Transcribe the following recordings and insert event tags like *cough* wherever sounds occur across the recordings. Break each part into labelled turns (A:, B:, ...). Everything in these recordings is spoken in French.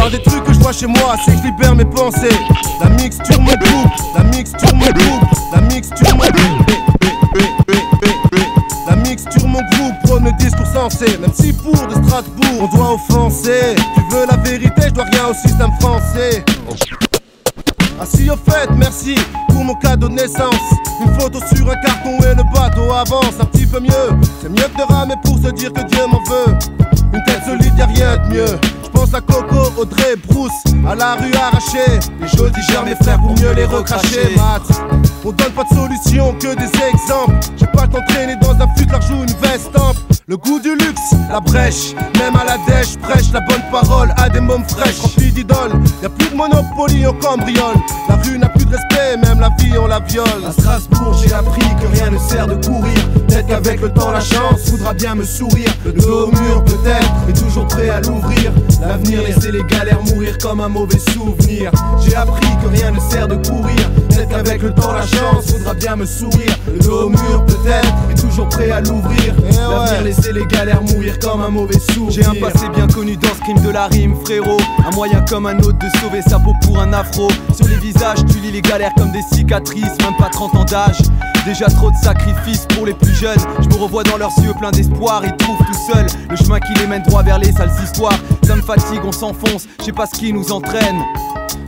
A: Par des trucs que je vois chez moi, c'est que je libère mes pensées. La mixture mon groupe, la mixture mon groupe, la mixture mixture mon groupe prône le discours sensé. Même si pour de Strasbourg on doit offenser. Tu veux la vérité, je dois rien au système français. Ah si au fait, merci pour mon cadeau de naissance. Une photo sur un carton et le bateau avance un petit peu mieux. C'est mieux que de ramer pour se dire que Dieu m'en veut Une tête solide, y'a rien de mieux Je pense à Coco, Audrey, Bruce, à la rue arrachée Les jeux digèrent mes frères pour mieux les recracher Mat, on donne pas de solution que des exemples J'ai pas t'entraîner dans un fut joue une veste le goût du luxe, la brèche, même à la dèche, prêche la bonne parole à des mômes fraîches remplis d'idoles. Y'a plus de monopoly, on cambriole. La rue n'a plus de respect, même la vie on la viole.
B: À Strasbourg, j'ai appris que rien ne sert de courir. Peut-être qu'avec le temps, la chance voudra bien me sourire. Le dos au mur, peut-être, mais toujours prêt à l'ouvrir. L'avenir, laisser les galères mourir comme un mauvais souvenir. J'ai appris que rien ne sert de courir. Peut-être qu'avec le temps, la chance voudra bien me sourire. Le dos au mur, peut-être, mais toujours prêt à l'ouvrir. Eh L'avenir, c'est les galères mourir comme un mauvais souvenir
C: J'ai un passé bien connu dans ce crime de la rime frérot Un moyen comme un autre de sauver sa peau pour un afro Sur les visages tu lis les galères comme des cicatrices Même pas 30 ans d'âge Déjà trop de sacrifices pour les plus jeunes Je me revois dans leurs yeux plein d'espoir Ils trouvent tout seuls le chemin qui les mène droit vers les sales histoires Ça me fatigue, on s'enfonce, je sais pas ce qui nous entraîne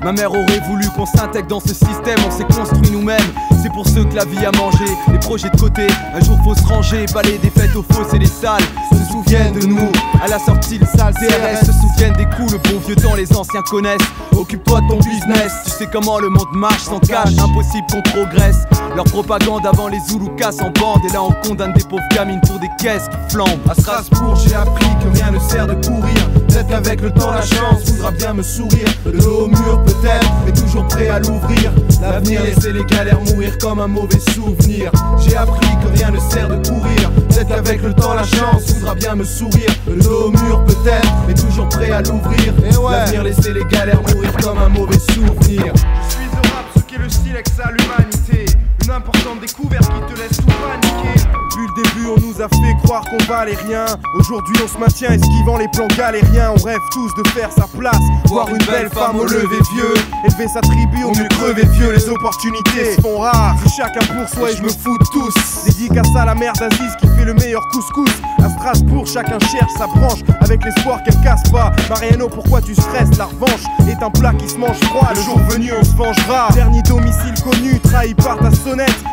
C: Ma mère aurait voulu qu'on s'intègre dans ce système, on s'est construit nous-mêmes. C'est pour ceux que la vie a mangé, les projets de côté. Un jour faut se ranger, balayer des fêtes aux fosses et les salles. Souviennent de nous, à la sortie le sale CRS. Se souviennent des coups, le bon vieux temps, les anciens connaissent. Occupe-toi de ton business, tu sais comment le monde marche sans cash. Impossible qu'on progresse. Leur propagande avant les cassent en bande. Et là on condamne des pauvres gamines pour des caisses qui flambent.
B: À Strasbourg, j'ai appris que rien ne sert de courir. Peut-être qu'avec le temps, la chance voudra bien me sourire. Le dos au mur, peut-être, mais toujours prêt à l'ouvrir. L'avenir, laisser les galères mourir comme un mauvais souvenir. J'ai appris que rien ne sert de courir. Peut-être qu'avec le temps, la chance voudra bien me sourire. Le dos au mur, peut-être, mais toujours prêt à l'ouvrir. L'avenir, laisser les galères mourir comme un mauvais souvenir.
D: Je suis le rap, ce qui est le style avec sa l'humanité. Une importante découverte qui te laisse tout paniquer.
A: Depuis le début, on nous a fait croire qu'on valait rien. Aujourd'hui, on se maintient esquivant les plans galériens. On rêve tous de faire sa place, voir une belle femme au lever vieux. Élever sa tribu, au mieux crever vieux. Les opportunités se font rares. C'est chacun pour soi et je me fous de tous. Dédicace à la mère d'Aziz qui fait le meilleur couscous. À Strasbourg, chacun cherche sa branche avec l'espoir qu'elle casse pas. Mariano, pourquoi tu stresses La revanche? Est un plat qui se mange froid. Le jour venu, on se vengera. Dernier domicile connu, trahi par ta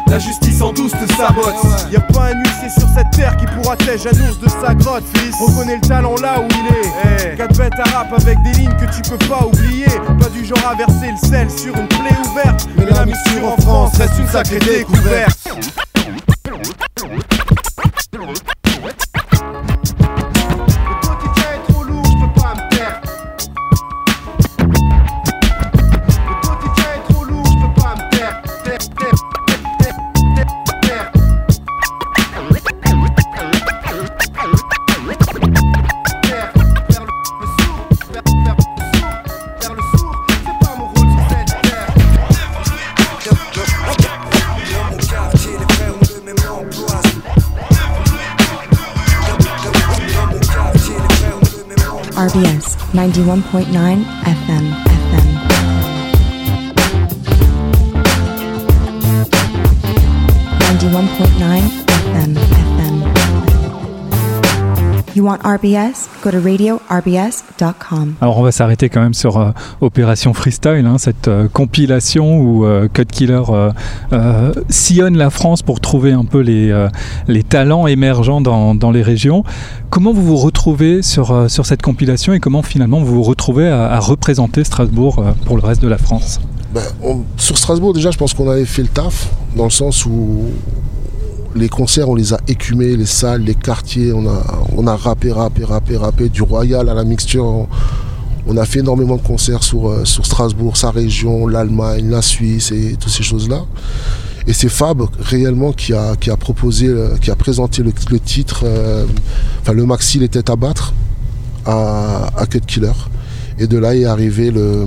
A: La justice en douce te sabote. Y'a pas un huissier sur cette terre qui pourra t'aider annonce de sa grotte, fils. Reconnais le talent là où il est. Quatre bêtes à rap avec des lignes que tu peux pas oublier? Pas du genre à verser le sel sur une plaie ouverte. Mais la mixture en France reste une sacrée découverte.
E: 91.9 FM. You want RBS? Go to radiorbs.com.
F: Alors on va s'arrêter quand même sur euh, Opération Freestyle, hein, cette euh, compilation où euh, Cut Killer euh, euh, sillonne la France pour trouver un peu les, euh, les talents émergents dans, dans les régions. Comment vous vous retrouvez sur, euh, sur cette compilation et comment finalement vous vous retrouvez à, à représenter Strasbourg euh, pour le reste de la France?
G: Ben, on- sur Strasbourg, déjà, je pense qu'on avait fait le taf, dans le sens où les concerts, on les a écumés, les salles, les quartiers, on a, on a rappé, rappé, rappé, rappé, du Royal à la mixture. On, a fait énormément de concerts sur, euh, sur Strasbourg, sa région, l'Allemagne, la Suisse et toutes ces choses-là. Et c'est Fab réellement qui a, qui a proposé, euh, qui a présenté le, le titre, euh, enfin le maxi Les Têtes à battre à, à Cut Killer. Et de là est arrivé le,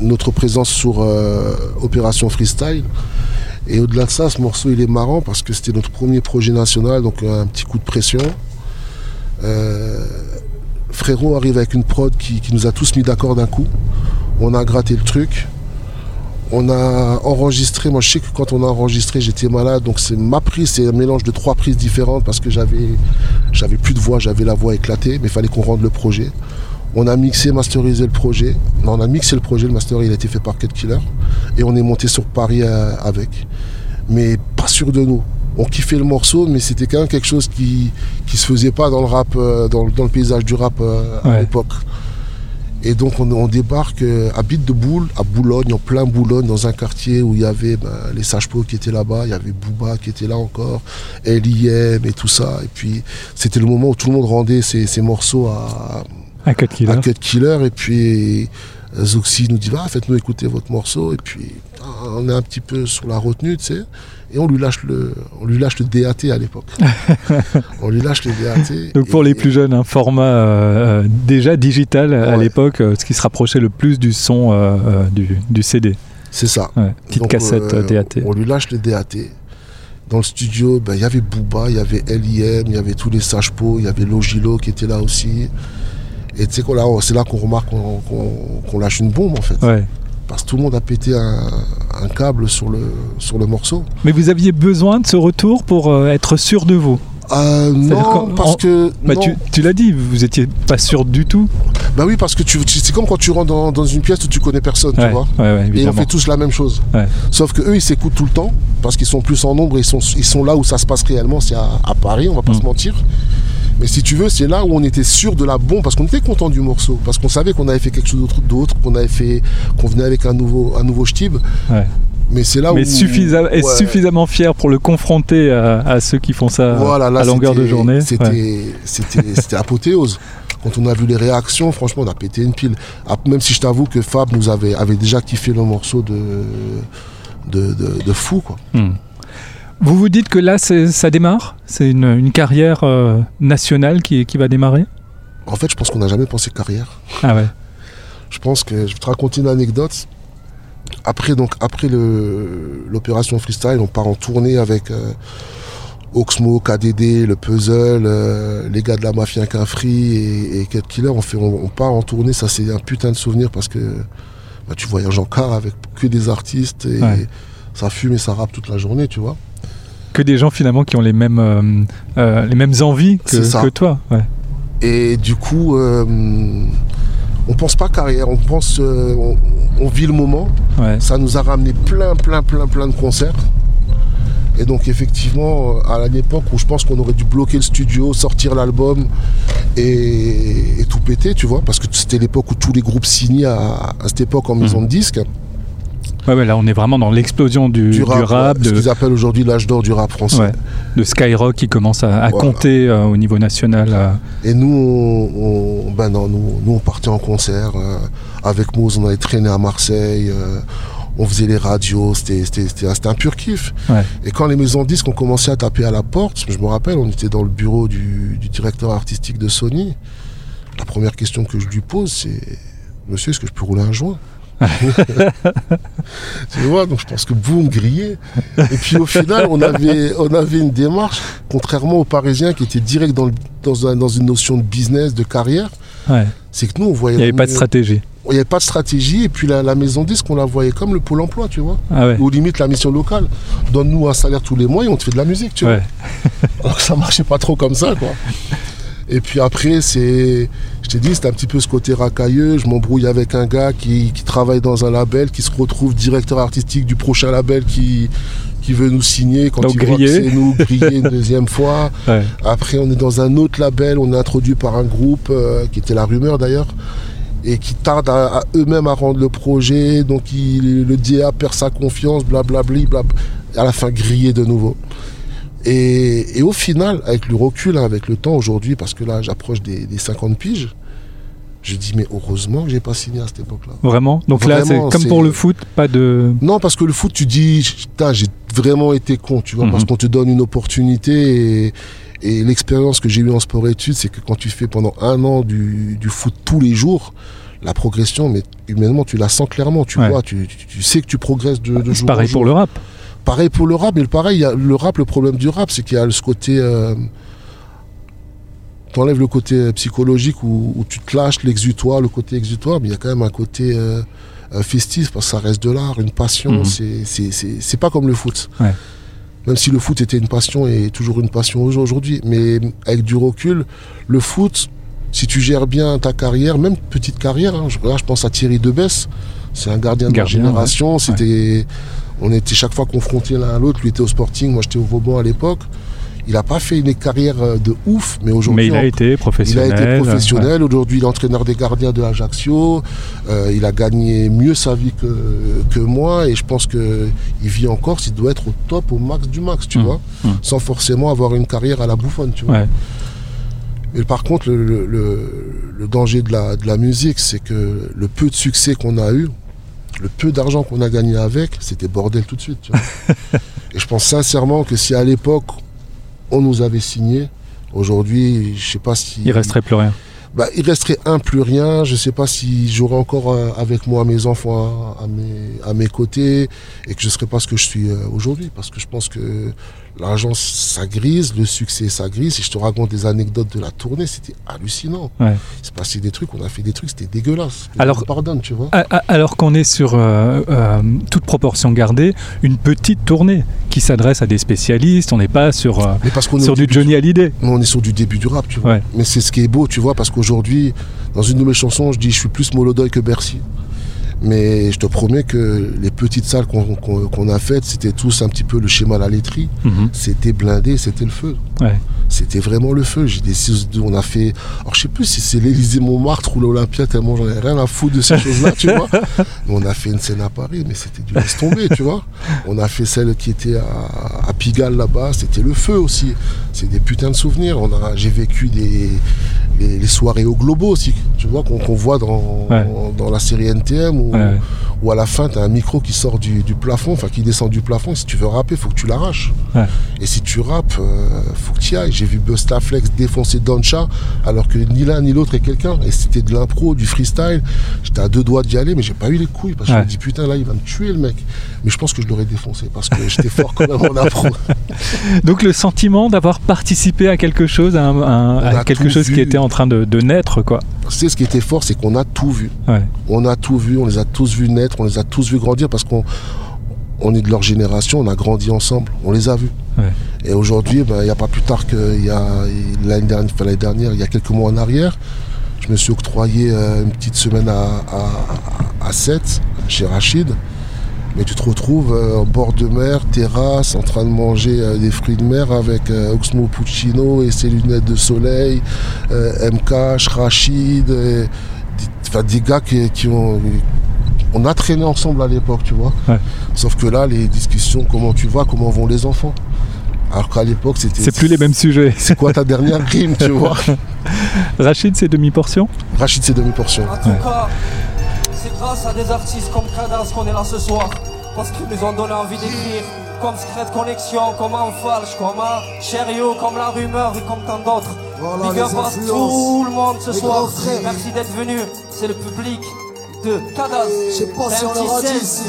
G: notre présence sur Opération Freestyle. Et au-delà de ça, ce morceau il est marrant parce que c'était notre premier projet national, donc un petit coup de pression. Euh, Frérot arrive avec une prod qui, nous a tous mis d'accord d'un coup. On a gratté le truc. On a enregistré, moi je sais que quand on a enregistré j'étais malade, donc c'est ma prise, c'est un mélange de trois prises différentes parce que j'avais plus de voix, j'avais la voix éclatée, mais il fallait qu'on rende le projet. On a mixé, masterisé le projet. Non, on a mixé le projet, le master il a été fait par Cat Killer. Et on est monté sur Paris euh, avec. Mais pas sûr de nous. On kiffait le morceau, mais c'était quand même quelque chose qui qui se faisait pas dans le rap, euh, dans, le- dans le paysage du rap euh, à l'époque. Et donc on, on débarque à Bite de Boule, à Boulogne, en plein Boulogne, dans un quartier où il y avait ben, les Sages-Pots qui étaient là-bas, il y avait Booba qui était là encore, LIM et tout ça. Et puis c'était le moment où tout le monde rendait ses, ses morceaux à,
F: Un cut killer.
G: à Cut Killer. Et puis euh, Zoxy nous dit va, faites-nous écouter votre morceau. Et puis ah, on est un petit peu sur la retenue, tu sais. Et on lui lâche le, on lui lâche le DAT à l'époque. *laughs* on lui lâche le DAT.
F: Donc pour
G: Et-
F: les plus jeunes, un format euh, euh, déjà digital à l'époque, ce qui se rapprochait le plus du son euh, du, du CD.
G: C'est ça.
F: Ouais, petite
G: Donc,
F: cassette
G: euh,
F: DAT.
G: On lui lâche le DAT. Dans le studio, ben, il y avait Booba, il y avait LIM, il y avait tous les Sages-Pots, il y avait Logilo qui était là aussi. Et tu sais, c'est là qu'on remarque qu'on qu'on lâche une bombe en fait.
F: Ouais.
G: Parce que tout le monde a pété un, un câble sur le, sur le morceau.
F: Mais vous aviez besoin de ce retour pour euh, être sûr de vous?
G: Euh, non, parce
F: en-
G: que.
F: Bah,
G: non.
F: tu tu l'as dit, vous étiez pas sûr du tout.
G: Bah oui, parce que tu, c'est comme quand tu rentres dans, dans une pièce où tu connais personne,
F: Ouais,
G: tu vois.
F: ouais, ouais,
G: Et on fait tous la même chose. Sauf que eux, ils s'écoutent tout le temps parce qu'ils sont plus en nombre et ils sont, ils sont là où ça se passe réellement. C'est à, à Paris, on va pas
F: Mm.
G: se mentir. Mais si tu veux, c'est là où on était sûr de la bombe parce qu'on était content du morceau, parce qu'on savait qu'on avait fait quelque chose d'autre, qu'on avait fait, qu'on venait avec un nouveau, un nouveau style.
F: Ouais.
G: Mais c'est là
F: Mais
G: où
F: suffisa- est suffisamment fier pour le confronter à, à ceux qui font ça
G: Voilà, là,
F: à longueur de journée.
G: C'était,
F: Ouais.
G: c'était, *laughs* c'était apothéose. Quand on a vu les réactions, franchement, on a pété une pile. Ah, Même si je t'avoue que Fab nous avait, avait déjà kiffé le morceau de, de, de, de fou, quoi.
F: Hmm. Vous vous dites que là, ça démarre? C'est une, une carrière euh, nationale qui, qui va démarrer?
G: En fait, je pense qu'on n'a jamais pensé carrière.
F: Ah ouais.
G: Je pense que je vais te raconter une anecdote. Après, donc, après l'opération freestyle, on part en tournée avec euh, Oxmo, KDD, le Puzzle, euh, les gars de la mafia Quinfree et, et Killer. On, fait, on, on part en tournée, ça c'est un putain de souvenir parce que bah, tu voyages en car avec que des artistes et
F: Ouais.
G: ça fume et ça rappe toute la journée, tu vois.
F: Que des gens finalement qui ont les mêmes, euh, euh, les mêmes envies que, toi. Ouais.
G: Et du coup, euh, on pense pas carrière, on pense, euh, on, on vit le moment.
F: Ouais.
G: Ça nous a ramené plein, plein, plein, plein de concerts. Et donc effectivement, à l'époque où je pense qu'on aurait dû bloquer le studio, sortir l'album et, et tout péter, tu vois, parce que c'était l'époque où tous les groupes signaient à, à cette époque en maison de disques.
F: Ouais, ouais, là, on est vraiment dans l'explosion du,
G: Du
F: du
G: rap,
F: rap,
G: ouais, ce
F: de,
G: qu'ils appellent aujourd'hui l'âge d'or du rap français.
F: ouais, de Skyrock qui commence à, à
G: Voilà.
F: compter euh, au niveau national. euh.
G: Et nous, on, on- ben non, nous, nous, on partait en concert. euh, avec Moz, on allait traîner à Marseille. euh, on faisait les radios. C'était un, c'était un pur kiff.
F: Ouais.
G: Et quand les maisons de disques ont commencé à taper à la porte, je me rappelle, on était dans le bureau du, du directeur artistique de Sony. La première question que je lui pose, c'est Monsieur, est-ce que je peux rouler un joint? *laughs* Tu vois, donc je pense que boum, grillé. Et puis au final, on avait, on avait une démarche, contrairement aux Parisiens qui étaient direct dans, le- dans, un- dans une notion de business, de carrière,
F: Ouais.
G: c'est que nous, on voyait.
F: Il n'y avait pas de stratégie.
G: Il n'y avait pas de stratégie, et puis la, la maison disque, on la voyait comme le pôle emploi, tu vois.
F: Ah ouais.
G: Ou limite la mission locale. Donne-nous un salaire tous les mois et on te fait de la musique, tu vois.
F: Ouais. *laughs*
G: Alors que ça marchait pas trop comme ça, quoi. Et puis après, c'est. Je t'ai dit, c'était un petit peu ce côté racailleux. Je m'embrouille avec un gars qui, qui travaille dans un label, qui se retrouve directeur artistique du prochain label qui, qui veut nous signer quand
F: Donc
G: il voit que c'est nous, grillé une *laughs* deuxième fois.
F: Ouais.
G: Après, on est dans un autre label, on est introduit par un groupe euh, qui était la rumeur d'ailleurs, et qui tarde à, à eux-mêmes à rendre le projet. Donc il- le DA perd sa confiance, blablabli, blab, et à la fin grillé de nouveau. Et, et au final, avec le recul, hein, avec le temps aujourd'hui, parce que là j'approche des, des 50 piges, je dis mais heureusement que j'ai pas signé à cette époque-là.
F: Vraiment Donc là, c'est comme pour le foot, pas de.
G: Non, parce que le foot, tu dis, j'ai vraiment été con, tu vois,
F: Mhm.
G: parce qu'on te donne une opportunité et, et l'expérience que j'ai eue en sport-études, c'est que quand tu fais pendant un an du, du foot tous les jours, la progression, mais humainement, tu la sens clairement, tu
F: Ouais.
G: vois, tu, tu- tu sais que tu progresses de, jour
F: pareil
G: en
F: pour
G: jour.
F: le rap.
G: Pareil pour le rap, mais le pareil, il y a le rap, le problème du rap, c'est qu'il y a ce côté. euh, t'enlèves le côté psychologique où, où tu te lâches, l'exutoire, le côté exutoire, mais il y a quand même un côté euh, euh, festif parce que ça reste de l'art, une passion.
F: Mhm.
G: C'est- pas comme le foot.
F: Ouais.
G: Même si le foot était une passion et toujours une passion aujourd'hui. Mais avec du recul, le foot, si tu gères bien ta carrière, même petite carrière, hein, là, je pense à Thierry Debesse, c'est un gardien de
F: Gardien,
G: génération. C'était, On était chaque fois confrontés l'un à l'autre. Lui était au Sporting, moi j'étais au Vauban à l'époque. Il n'a pas fait une carrière euh, de ouf, mais aujourd'hui.
F: Mais il a été
G: il a
F: professionnel.
G: été professionnel. Aujourd'hui, il est entraîneur des gardiens de Ajaccio. Euh, il a gagné mieux sa vie que, que moi. Et je pense qu'il vit encore s'il doit être au top, au max du max, tu
F: Mm.
G: vois.
F: Mm.
G: Sans forcément avoir une carrière à la bouffonne, tu vois.
F: Ouais.
G: Et par contre, le, le- le- le danger de la, de la musique, c'est que le peu de succès qu'on a eu, le peu d'argent qu'on a gagné avec, c'était bordel tout de suite. tu vois. *laughs* Et je pense sincèrement que si à l'époque, on nous avait signé, aujourd'hui, je sais pas si.
F: Il resterait plus rien.
G: Bah, il resterait un plus rien. Je sais pas si j'aurais encore euh, avec moi mes enfants à, à mes, à mes côtés et que je serais pas ce que je suis euh, aujourd'hui. Parce que je pense que l'argent, ça grise, le succès, ça grise. Et je te raconte des anecdotes de la tournée, c'était hallucinant.
F: Ouais.
G: C'est passé des trucs, on a fait des trucs, c'était dégueulasse.
F: Alors-
G: pardonne, tu vois.
F: Qu'on est sur euh, euh, toute proportion gardée, une petite tournée qui s'adresse à des spécialistes. On n'est pas sur, euh,
G: Mais parce qu'on est
F: sur du Johnny Hallyday.
G: On est sur du début du rap, tu vois.
F: Ouais.
G: Mais c'est ce qui est beau, tu vois, parce qu'aujourd'hui, dans une de mes chansons, je dis je suis plus Molodoy que Bercy. Mais je te promets que les petites salles qu'on a faites, c'était tous un petit peu le schéma à la laiterie.
F: Mhm.
G: C'était blindé, c'était le feu.
F: Ouais.
G: C'était vraiment le feu. J'ai des on a fait. Alors je sais plus si c'est l'Élysée Montmartre ou l'Olympia, tellement j'en ai rien à foutre de ces *laughs* choses-là, tu vois. Mais on a fait une scène à Paris, mais c'était du laisse tomber, tu vois. On a fait celle qui était à, à Pigalle là-bas, c'était le feu aussi. C'est des putains de souvenirs. J'ai vécu des les, les soirées au Globo aussi, tu vois, qu'on voit dans,
F: Ouais.
G: dans la série NTM où,
F: Ouais, ouais.
G: où à la fin tu as un micro qui sort du, du plafond, enfin qui descend du plafond. Si tu veux rapper, faut que tu l'arraches.
F: Ouais.
G: Et si tu rappes, euh, faut que tu y ailles. J'ai vu Bustaflex défoncer Doncha alors que ni l'un ni l'autre est quelqu'un. Et c'était de l'impro, du freestyle. J'étais à deux doigts d'y aller, mais j'ai pas eu les couilles parce que je me dis putain là il va me tuer le mec. Mais je pense que je l'aurais défoncé parce que j'étais fort quand même en impro. *laughs*
F: Donc le sentiment d'avoir participé à quelque chose, à, un- quelque chose
G: vu.
F: qui était en train de, de naître, quoi.
G: c'est ce qui était fort, c'est qu'on a tout vu.
F: Ouais.
G: On a tout vu, on les a tous vus naître, on les a tous vus grandir parce qu'on on est de leur génération, on a grandi ensemble, on les a vus.
F: Ouais.
G: Et aujourd'hui, ben, il n'y a pas plus tard que il y a l'année dernière, enfin, l'année dernière, il y a quelques mois en arrière, je me suis octroyé euh, une petite semaine à, à, à 7 chez Rachid. Mais tu te retrouves euh, en bord de mer, terrasse, en train de manger euh, des fruits de mer avec euh, Oxmo Puccino et ses lunettes de soleil, euh, MK, Rachid, et des, enfin, des gars qui, qui ont. On a traîné ensemble à l'époque, tu vois.
F: Ouais.
G: Sauf que là, les discussions, comment tu vas, comment vont les enfants Alors qu'à l'époque, c'était.
F: C'est plus les mêmes sujets. *laughs*
G: C'est quoi ta dernière rime, tu vois? *laughs*
F: Rachid, c'est demi-portion?
G: Rachid, c'est demi-portion.
H: C'est grâce à des artistes comme Cadence qu'on est là ce soir. Parce qu'ils nous ont donné envie d'écrire. Comme Secret Connection, comme Enfalche, comme un Cherio, comme La Rumeur et comme tant d'autres.
B: Voilà,
H: Big up à tout le monde ce
B: Les
H: soir. Merci d'être venu. C'est le public de Cadence.
B: Je sais pas si on aura dit ici.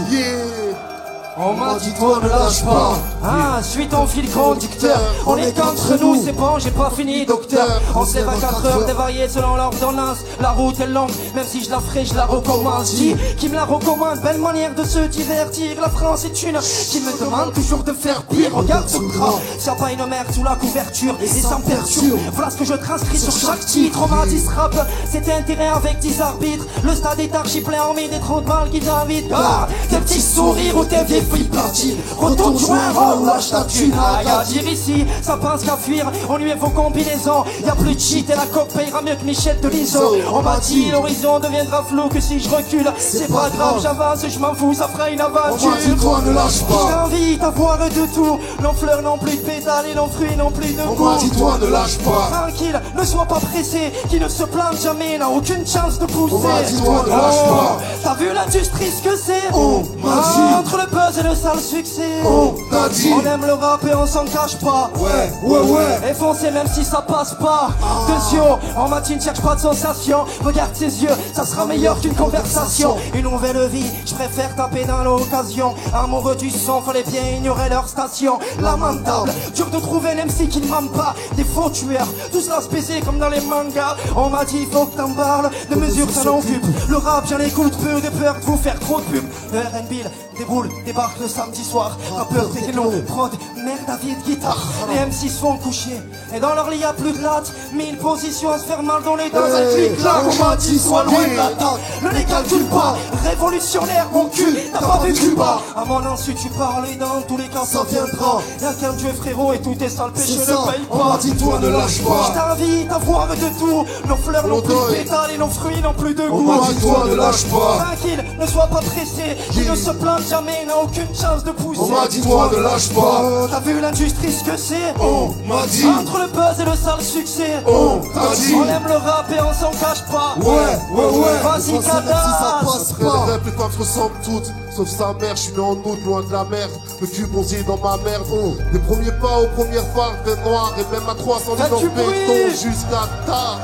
H: On m'a dit
B: toi ne lâche pas.
H: Ah, suis ton fil conducteur. On est qu'entre nous, c'est bon, j'ai pas fini, docteur. On se lève à 4 heures, dévariés selon l'ordonnance. La route est longue, même si je la ferai, je la recommence. Dis, qui me la recommande, belle manière de se divertir. La France est une qui me demande toujours de faire pire. Regarde ce gras, s'il y a pas une merde sous la couverture et sans perturbe. Voilà ce que je transcris sur chaque titre. On m'a dit rap, c'était intérêt avec 10 arbitres. Le stade est archi plein, hormis des trous de balles qui t'invitent. Ah, tes petits sourires ou tes vieilles filles platines. Retourne jouer un rôle lâche ta thune. À dire ici, ça pense qu'à fuir. On lui est vos combinaisons. Y a plus de cheat et la coque payera mieux que Michel de l'ISO. On m'a dit, l'horizon deviendra flou que si je recule. C'est pas grave, j'avance, je m'en fous, ça fera une aventure.
B: On m'a dit, toi, ne lâche pas.
H: J'invite à voir de tout. Non fleurs, non plus de pétales et non fruits, non plus de
B: On
H: goût.
B: m'a dit, toi, ne lâche pas.
H: Tranquille, ne sois pas pressé, qui ne se plante jamais n'a aucune chance de pousser.
B: On m'a dit, toi, ne lâche
H: Oh,
B: pas.
H: T'as vu l'industrie ce que c'est?
B: On m'a dit.
H: Entre le buzz et le sale succès.
G: On dit.
H: On aime le rap et on s'en cache pas.
G: Ouais, ouais, ouais.
H: Et foncez même si ça passe pas. Deux yeux, en ne cherche pas de sensation. Regarde ses yeux, ça sera meilleur qu'une conversation. Une nouvelle vie, je préfère taper dans l'occasion. Amoureux du son, fallait bien ignorer leur station. Lamentable, dur de trouver un MC qui ne ment pas. Des faux tueurs, tout cela se baiser comme dans les mangas. On m'a dit, faut que t'en parles. De mesures, ça l'occupe. Le rap, j'en écoute peu de peur de vous faire trop de pub. Le RB, déboule, débarque le samedi soir. Rappeur, techno, prod, merde, David, guitare. Les MC se font coucher. Et dans leur lit, y'a plus de latte. Mille positions à se faire mal dans les dents. Un clic là, on m'a dit, sois loin de. Ne les calcule pas. Révolutionnaire, mon cul. T'as pas vu Cuba. À mon insu, tu parles et dans tous les cas, ça viendra. Y'a qu'un dieu, frérot, et tout est sale péché, ne paye
G: On
H: pas.
G: m'a dit, toi, ne lâche pas.
H: Je t'invite à voir de tout. Nos fleurs n'ont plus de pétales et nos fruits n'ont plus de
G: On
H: goût.
G: m'a dit, toi, ne lâche pas.
H: Tranquille, ne sois pas pressé. Qui ne se plaint jamais n'a aucune chance de pousser.
G: On m'a dit, toi, ne lâche pas.
H: T'as vu l'industrie ce que c'est?
G: On m'a dit.
H: Entre le buzz et le sale succès
G: On t'a dit.
H: On aime le rap et on s'en cache pas
G: Ouais, ouais, ouais.
H: Vas-y,
G: si ça passe pas. Les femmes se ressemblent toutes, sauf sa mère. Je suis né en août, loin de la mer. Le cul bronzé dans ma merde. Des premiers pas aux premières phares, fait noir. Et même à 300
H: Fais
G: dans
H: du
G: le béton jusqu'à tard.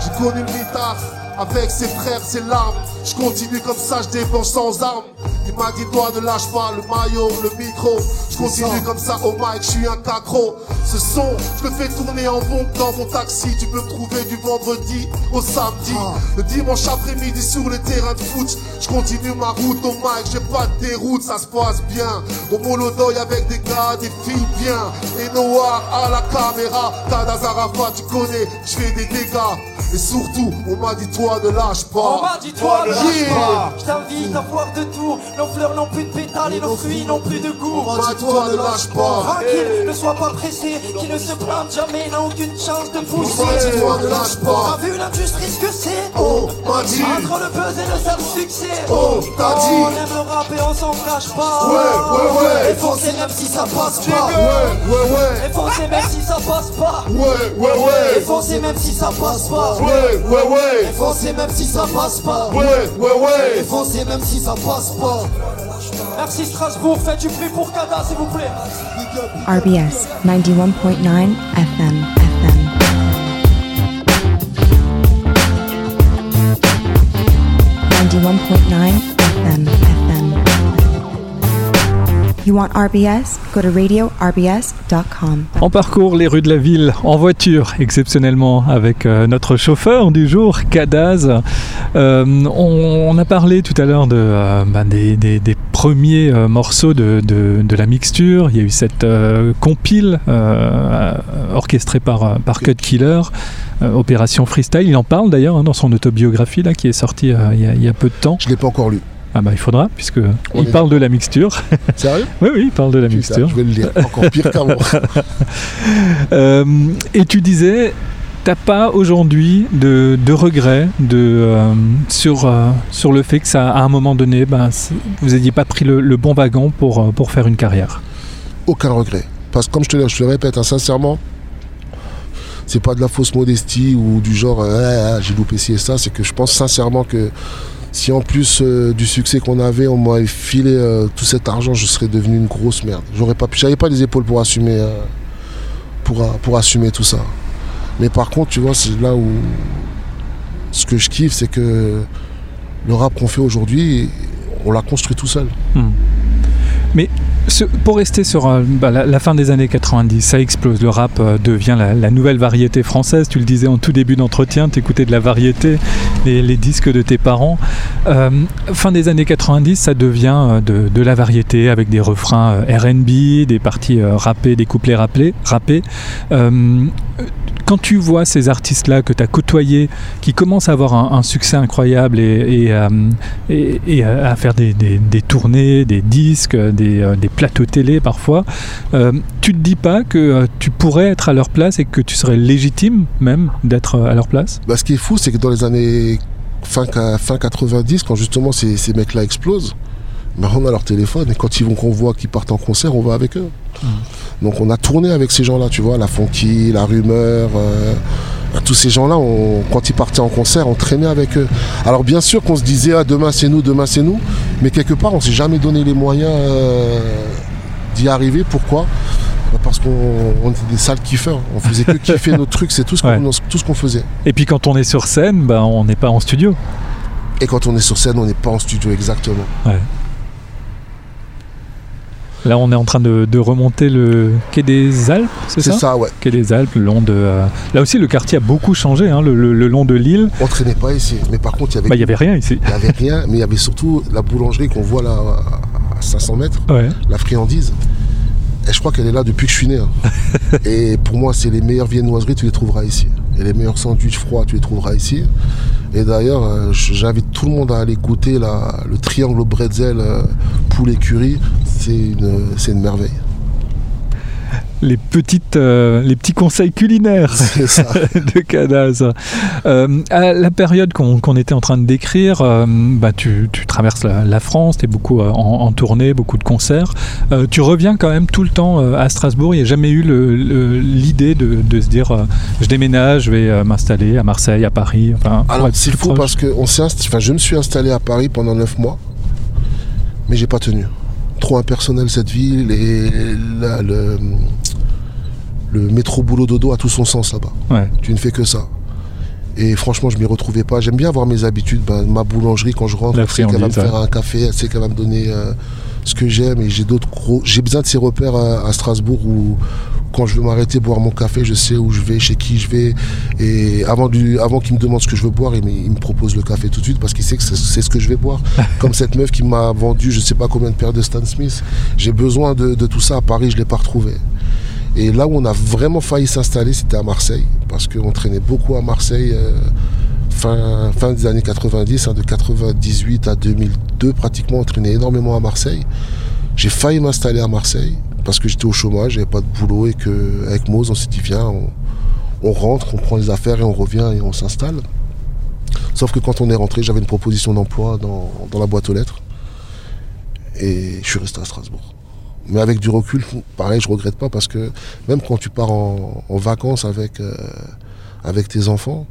G: J'ai connu le mitard. Avec ses frères, ses larmes, je continue comme ça, je dépense sans armes. Il m'a dit toi ne lâche pas le maillot, le micro. Je continue comme ça au mic, je suis un cacro. Ce son, je le fais tourner en bombe dans mon taxi. Tu peux me trouver du vendredi au samedi. Le dimanche après-midi sur les terrains de foot. Je continue ma route au mic, j'ai pas de déroute, ça se passe bien. Au Molodoy avec des gars, des filles bien. Et Noir à la caméra. Tada Zarafa, tu connais, je fais des dégâts. Et surtout, on m'a dit toi ne lâche pas.
H: On m'a dit toi ne lâche Je t'invite à voir de tout. Nos fleurs n'ont plus de pétales et nos fruits n'ont plus de goût.
G: toi ne lâche pas.
H: Tranquille, ne sois pas pressé. Qui ne se plante jamais n'a aucune chance de pousser.
G: Toi ne lâche pas.
H: T'as vu l'industrie ce que c'est?
G: On m'a dit.
H: Entre le buzz et le sale succès.
G: On t'a dit.
H: On aime le rap et on s'en cache pas.
G: Ouais, ouais, ouais.
H: Et foncez même si ça passe pas.
G: Ouais, ouais, ouais.
H: Et foncez même si ça passe pas.
G: Ouais, ouais,
H: Et
G: ouais.
H: foncez même si ça passe pas.
G: Ouais, ouais,
H: Et
G: ouais.
H: foncez même si ça passe pas.
G: Ouais, ouais,
H: Et
G: ouais.
H: foncez même si ça passe pas Merci Strasbourg, faites du bruit pour Kada s'il vous plaît
E: RBS 91.9 FM. FM. Ninety-one point nine You want RBS? Go to radiorbs.com.
F: On parcourt les rues de la ville en voiture, exceptionnellement avec euh, notre chauffeur du jour, Kadaz. Euh, on, on a parlé tout à l'heure de, euh, ben, des, des- des premiers euh, morceaux de, de- de la mixture. Il y a eu cette euh, compile euh, orchestrée par, par Cut Killer, euh, Opération Freestyle. Il en parle d'ailleurs hein, dans son autobiographie là, qui est sortie euh, il y a- il y a peu de temps.
G: Je l'ai pas encore lu.
F: Ah bah il faudra, puisque
G: On
F: il
G: est-
F: parle de la mixture.
G: Sérieux *laughs*
F: oui, oui, il parle de la
G: Putain,
F: mixture.
G: Je vais le lire. Encore pire qu'avant. *laughs*
F: Euh, et tu disais, t'as pas aujourd'hui de, de regrets de, euh, sur, euh, sur le fait que ça, à un moment donné, ben, c'est- vous n'ayez pas pris le, le bon wagon pour, euh, pour faire une carrière?
G: Aucun regret. Parce que comme je te, le- je te le répète, hein, sincèrement, c'est pas de la fausse modestie ou du genre euh, Ah, ah, j'ai loupé ci et ça. C'est que je pense sincèrement que si en plus euh, du succès qu'on avait, on m'avait filé euh, tout cet argent, je serais devenu une grosse merde. J'aurais pas, j'avais pas les épaules pour assumer, euh, pour, pour assumer tout ça. Mais par contre, tu vois, c'est là où ce que je kiffe, c'est que le rap qu'on fait aujourd'hui, on l'a construit tout seul.
F: Ce- pour rester sur euh, bah, la, fin des années 90, ça explose. Le rap euh, devient la, nouvelle variété française. Tu le disais en tout début d'entretien, tu écoutais de la variété, les, les disques de tes parents. Euh, fin des années 90, ça devient de, la variété avec des refrains RB, des parties rappées, des couplets rappelés. Quand tu vois ces artistes-là que tu as côtoyés, qui commencent à avoir un, succès incroyable et, euh, à faire des, tournées, des disques, des, euh, des plateaux télé parfois, euh, tu te dis pas que euh, tu pourrais être à leur place et que tu serais légitime même d'être à leur place?
G: Bah, ce qui est fou, c'est que dans les années fin, ca- fin 90, quand justement ces mecs-là explosent, bah, on a leur téléphone et quand ils vont qu'on voit qu'ils partent en concert, on va avec eux. Donc on a tourné avec ces gens-là, tu vois, la Funky, la Rumeur, euh, bah, tous ces gens-là, quand ils partaient en concert, on traînait avec eux. Alors bien sûr qu'on se disait, ah, demain c'est nous, demain c'est nous, Mais quelque part, on s'est jamais donné les moyens euh, d'y arriver. Pourquoi? Bah, Parce qu'on était des sales kiffeurs. On faisait que *laughs* kiffer nos trucs, c'est tout ce qu'on faisait.
F: Et puis quand on est sur scène, bah, on n'est pas en studio.
G: Et quand on est sur scène, on n'est pas en studio exactement.
F: Ouais. Là, on est en train de, de remonter le quai des Alpes, c'est ça
G: C'est ça, ouais.
F: Quai des Alpes, le long de. euh, Là aussi, le quartier a beaucoup changé, hein, le, le- le long de l'île.
G: On traînait pas ici. Mais par contre, il y avait
F: Bah, il n'y avait rien ici.
G: Il n'y avait rien, mais il y avait surtout la boulangerie qu'on voit là à 500 mètres,
F: Ouais.
G: la friandise. Et je crois qu'elle est là depuis que je suis né. hein. *laughs* Et pour moi, c'est les meilleures viennoiseries, tu les trouveras ici. Et les meilleurs sandwichs froids, tu les trouveras ici. Et d'ailleurs, euh, j'invite tout le monde à aller goûter le triangle au bretzel euh, poulet curry. C'est une merveille.
F: Les, petites, euh, les petits conseils culinaires *laughs*
G: ça. *laughs*
F: de Cadas. Euh, à la période qu'on était en train de décrire, euh, bah, tu, tu traverses la, la France, tu es beaucoup euh, en, en tournée, beaucoup de concerts. Tu reviens quand même tout le temps à Strasbourg. Il n'y a jamais eu l'idée de, de se dire je déménage, je vais m'installer à Marseille, à Paris. Enfin,
G: Alors
F: ouais,
G: c'est fou
F: proche.
G: parce que on enfin, je me suis installé à Paris pendant 9 mois, mais j'ai pas tenu. Trop impersonnel cette ville et le, le métro boulot dodo a tout son sens là-bas.
F: Ouais.
G: Tu ne fais que ça. Et franchement, je m'y retrouvais pas. J'aime bien avoir mes habitudes. Ben, ma boulangerie, quand je rentre, elle sait qu'elle va me faire un café, elle sait qu'elle va me donner euh, ce que j'aime. Et j'ai d'autres gros. J'ai besoin de ces repères à, à Strasbourg où, quand je veux m'arrêter boire mon café, je sais où je vais, chez qui je vais. Et avant, du, avant qu'il me demande ce que je veux boire, il, me- il me propose le café tout de suite parce qu'il sait que c'est ce que je vais boire. *laughs* Comme cette meuf qui m'a vendu je sais pas combien de paires de Stan Smith. J'ai besoin de, de tout ça à Paris, je l'ai pas retrouvé. Et là où on a vraiment failli s'installer, c'était à Marseille, parce qu'on traînait beaucoup à Marseille euh, fin, des années 90, hein, de 98 à 2002 pratiquement, on traînait énormément à Marseille. J'ai failli m'installer à Marseille, parce que j'étais au chômage, j'avais pas de boulot, et qu'avec Mose, on s'est dit, viens, on, rentre, on prend les affaires et on revient et on s'installe. Sauf que quand on est rentré, j'avais une proposition d'emploi dans, la boîte aux lettres. Et je suis resté à Strasbourg. Mais avec du recul, pareil, je regrette pas parce que même quand tu pars en, vacances avec, euh, avec tes enfants,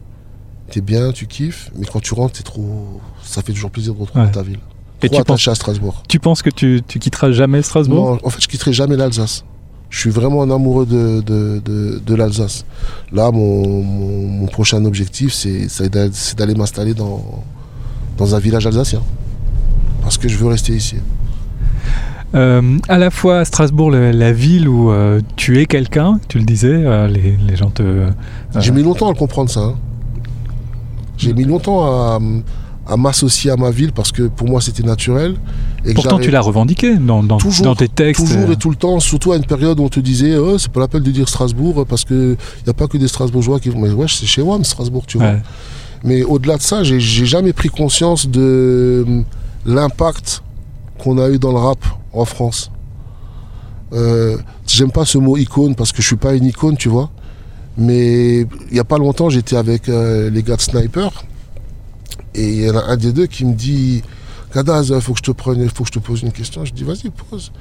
G: t'es bien, tu kiffes, mais quand tu rentres, trop. Ça fait toujours plaisir de retrouver
F: Ouais.
G: ta ville.
F: Et tu penses,
G: à Strasbourg.
F: tu penses que tu, tu quitteras jamais Strasbourg?
G: Non, en fait, je quitterai jamais l'Alsace. Je suis vraiment un amoureux de, de, de, de l'Alsace. Là, mon, mon, mon prochain objectif, c'est c'est d'a- c'est d'aller m'installer dans, dans un village alsacien. Parce que je veux rester ici.
F: Euh, à la fois Strasbourg, la ville où euh, tu es quelqu'un, tu le disais, euh, les, les gens te.
G: J'ai mis longtemps à le comprendre, ça. hein. J'ai mis longtemps à, à m'associer à ma ville parce que pour moi, c'était naturel. Et
F: Pourtant, tu l'as revendiqué dans, dans,
G: Toujours,
F: dans tes textes.
G: Toujours et tout le temps, surtout à une période où on te disait oh, c'est pas la peine de dire Strasbourg parce qu'il n'y a pas que des Strasbourgeois qui vont. Mais ouais, c'est chez moi, Strasbourg, tu vois.
F: ouais.
G: Mais au-delà de ça, j'ai j'ai jamais pris conscience de euh, l'impact qu'on a eu dans le rap en France. Euh, J'aime pas ce mot icône parce que je suis pas une icône, tu vois. Mais il y a pas longtemps, j'étais avec euh, les gars de Sniper et il y en a un des deux qui me dit Kadaz, faut que je te prenne, faut que je te pose une question. Je dis vas-y, pose.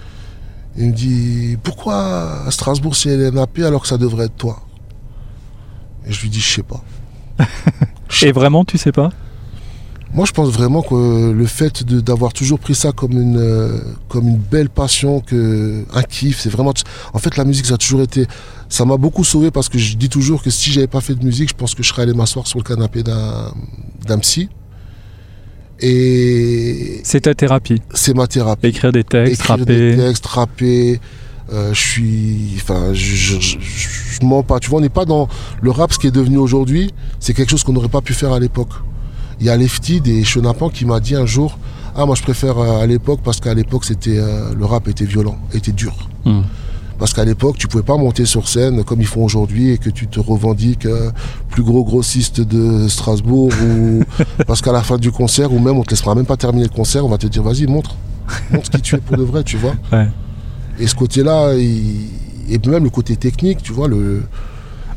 G: Il me dit pourquoi à Strasbourg c'est LNAP alors que ça devrait être toi? Et je lui dis je sais pas. *laughs*
F: Et vraiment, tu sais pas?
G: Moi, je pense vraiment que le fait d'avoir toujours pris ça comme une, euh, comme une belle passion, que, un kiff, c'est vraiment. En fait, la musique, ça a toujours été. Ça m'a beaucoup sauvé parce que je dis toujours que si j'avais pas fait de musique, je pense que je serais allé m'asseoir sur le canapé d'un d'un psy. Et
F: C'est ta thérapie.
G: c'est ma thérapie.
F: Écrire des textes,
G: Écrire
F: rapper.
G: des textes, rapper. euh, je suis. Enfin, je, je, je- je mens pas. Tu vois, on n'est pas dans. Le rap, ce qui est devenu aujourd'hui, c'est quelque chose qu'on n'aurait pas pu faire à l'époque. Il y a Lefty des Chenapan qui m'a dit un jour Ah, moi, je préfère euh, à l'époque parce qu'à l'époque, c'était euh, le rap était violent, était dur.
F: Hmm.
G: Parce qu'à l'époque, tu pouvais pas monter sur scène comme ils font aujourd'hui et que tu te revendiques euh, plus gros grossiste de Strasbourg ou *laughs* parce qu'à la fin du concert ou même on te laissera même pas terminer le concert, on va te dire vas-y montre, montre qui tu es pour de vrai, tu vois.
F: Ouais.
G: Et ce côté-là, il- et même le côté technique, tu vois, le.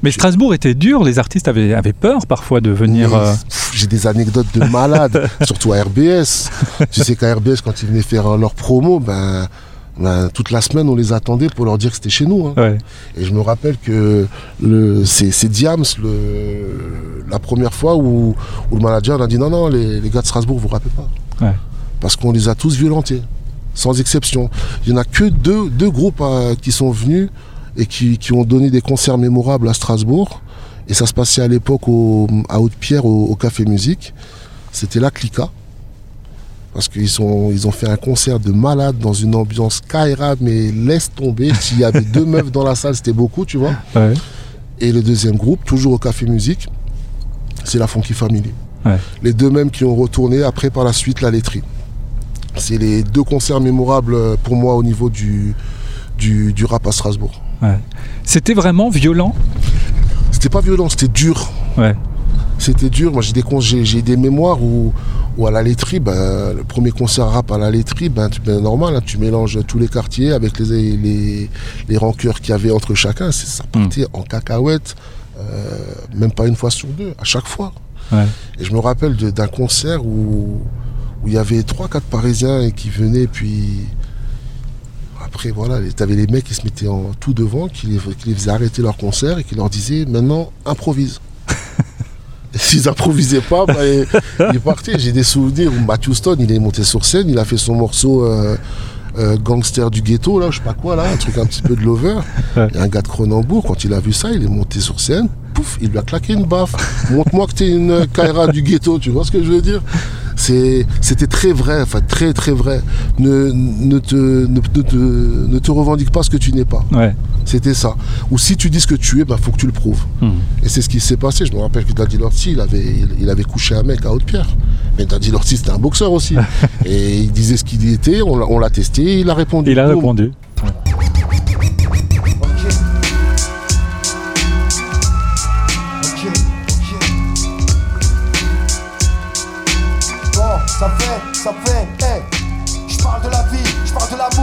F: Mais Strasbourg était dur, les artistes avaient, avaient peur parfois de venir. Euh,
G: J'ai des anecdotes de malades, *laughs* surtout à RBS. tu sais qu'à RBS, quand ils venaient faire euh, leur promo, ben, ben, toute la semaine, on les attendait pour leur dire que c'était chez nous. hein.
F: ouais.
G: Et je me rappelle que c'est Diams le, la première fois où, où le manager a dit non, non, les, les gars de Strasbourg, vous rappez pas.
F: Ouais.
G: parce qu'on les a tous violentés, sans exception. Il n'y en a que deux, deux groupes euh, qui sont venus et qui, qui ont donné des concerts mémorables à Strasbourg. Et ça se passait à l'époque au- à Haute-Pierre, au, au Café Musique. C'était la Clica. Parce qu'ils ont, ils ont fait un concert de malade dans une ambiance Kaira, mais laisse tomber. S'il y avait deux *laughs* meufs dans la salle, c'était beaucoup, tu vois.
F: Ouais.
G: Et le deuxième groupe, toujours au Café Musique, c'est la Funky Family.
F: Ouais.
G: Les deux mêmes qui ont retourné après par la suite la laiterie. C'est les deux concerts mémorables euh, pour moi au niveau du, du, du rap à Strasbourg.
F: Ouais. C'était vraiment violent?
G: C'était pas violent, c'était dur.
F: Ouais.
G: C'était dur. Moi, j'ai des, j'ai, des mémoires où, où à la laiterie, ben, le premier concert rap à la laiterie, ben, tu- ben, normal, hein, tu mélanges tous les quartiers avec les, les, les rancœurs qu'il y avait entre chacun. C'est- Ça partait en cacahuète, euh, même pas une fois sur deux, à chaque fois.
F: Ouais.
G: Et je me rappelle d'un concert où où il y avait trois, quatre Parisiens et qui venaient, puis après, voilà, tu avais les mecs qui se mettaient en tout devant, qui les, qui les faisaient arrêter leur concert et qui leur disaient maintenant improvise. *laughs* Et S'ils improvisaient pas, bah, ils, ils partaient. J'ai des souvenirs où Matthew Stone, il est monté sur scène, il a fait son morceau euh, euh, Gangster du ghetto, là, je sais pas quoi, là, un truc un petit peu de lover.
F: Ouais.
G: Et un gars de Cronenbourg, quand il a vu ça, il est monté sur scène, pouf, il lui a claqué une baffe. Montre-moi que t'es une Kaira du ghetto, tu vois ce que je veux dire? C'était très vrai, enfin très très vrai. Ne, ne, te, ne, ne te, ne te revendique pas ce que tu n'es pas.
F: Ouais.
G: C'était ça. Ou si tu dis ce que tu es, il faut que tu le prouves.
F: Hmm.
G: Et c'est ce qui s'est passé. Je me rappelle que Daddy Lorty, il avait, il, il avait couché un mec à Haute-Pierre. Mais Daddy Lorty, c'était un boxeur aussi. *laughs* et il disait ce qu'il était, on l'a- testé, il a répondu.
F: Il a
G: Boum.
F: répondu.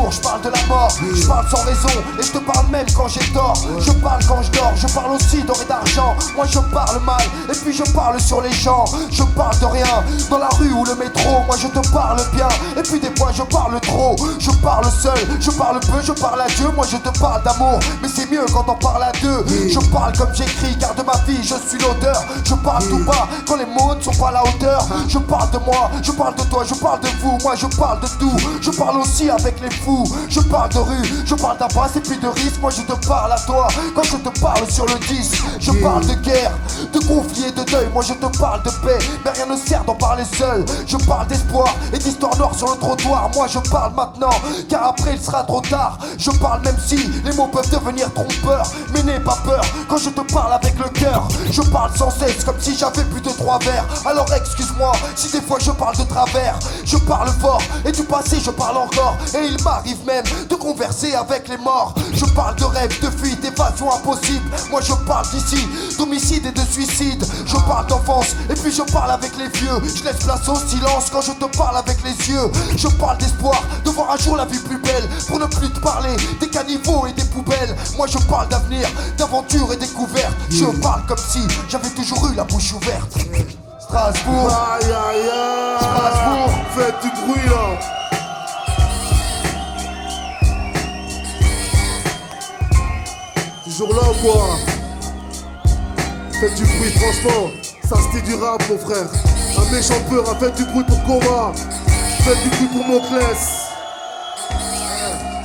I: Parle de l'amour, je de la mort, je parle sans raison et je te parle même quand j'ai tort. Je parle quand je dors, je parle aussi d'or et d'argent. Moi je parle mal et puis je parle sur les gens. Je parle de rien dans la rue ou le métro. Moi je te parle bien et puis des fois je parle trop. Je parle seul, je parle peu, je parle à Dieu. Moi je te parle d'amour, mais c'est mieux quand on parle à deux. Je parle comme j'écris car de ma vie je suis l'auteur. Je parle tout bas quand les mots ne sont pas à la hauteur. Je parle de moi, je parle de toi, je parle de vous. Moi je parle de tout. Je parle aussi avec les fous. Je parle de rue, je parle d'impasse et puis de risque. Moi je te parle à toi quand je te parle sur le disque. Je parle de guerre, de conflit et de deuil. Moi je te parle de paix, mais rien ne sert d'en parler seul. Je parle d'espoir et d'histoire noire sur le trottoir. Moi je parle maintenant, car après il sera trop tard. Je parle même si les mots peuvent devenir trompeurs. Mais n'aie pas peur quand je te parle avec le cœur. Je parle sans cesse comme si j'avais plus de trois verres. Alors excuse-moi si des fois je parle de travers. Je parle fort et du passé je parle encore. Et il m'arrive même de converser avec les morts. Je parle de rêve, de fuite, d'évasion impossible. Moi je parle d'ici, d'homicide et de suicide. Je parle d'enfance et puis je parle avec les vieux. Je laisse place au silence quand je te parle avec les yeux. Je parle d'espoir, de voir un jour la vie plus belle. Pour ne plus te parler des caniveaux et des poubelles. Moi je parle d'avenir, d'aventure et découverte. Je parle comme si j'avais toujours eu la bouche ouverte. Strasbourg,
G: Aïe aïe aïe
I: Strasbourg.
G: Faites du bruit là Toujours là ou quoi Faites du bruit franchement Ça c'était du rap mon frère. Un méchant peur a fait du bruit pour Coma Faites du bruit pour Moclès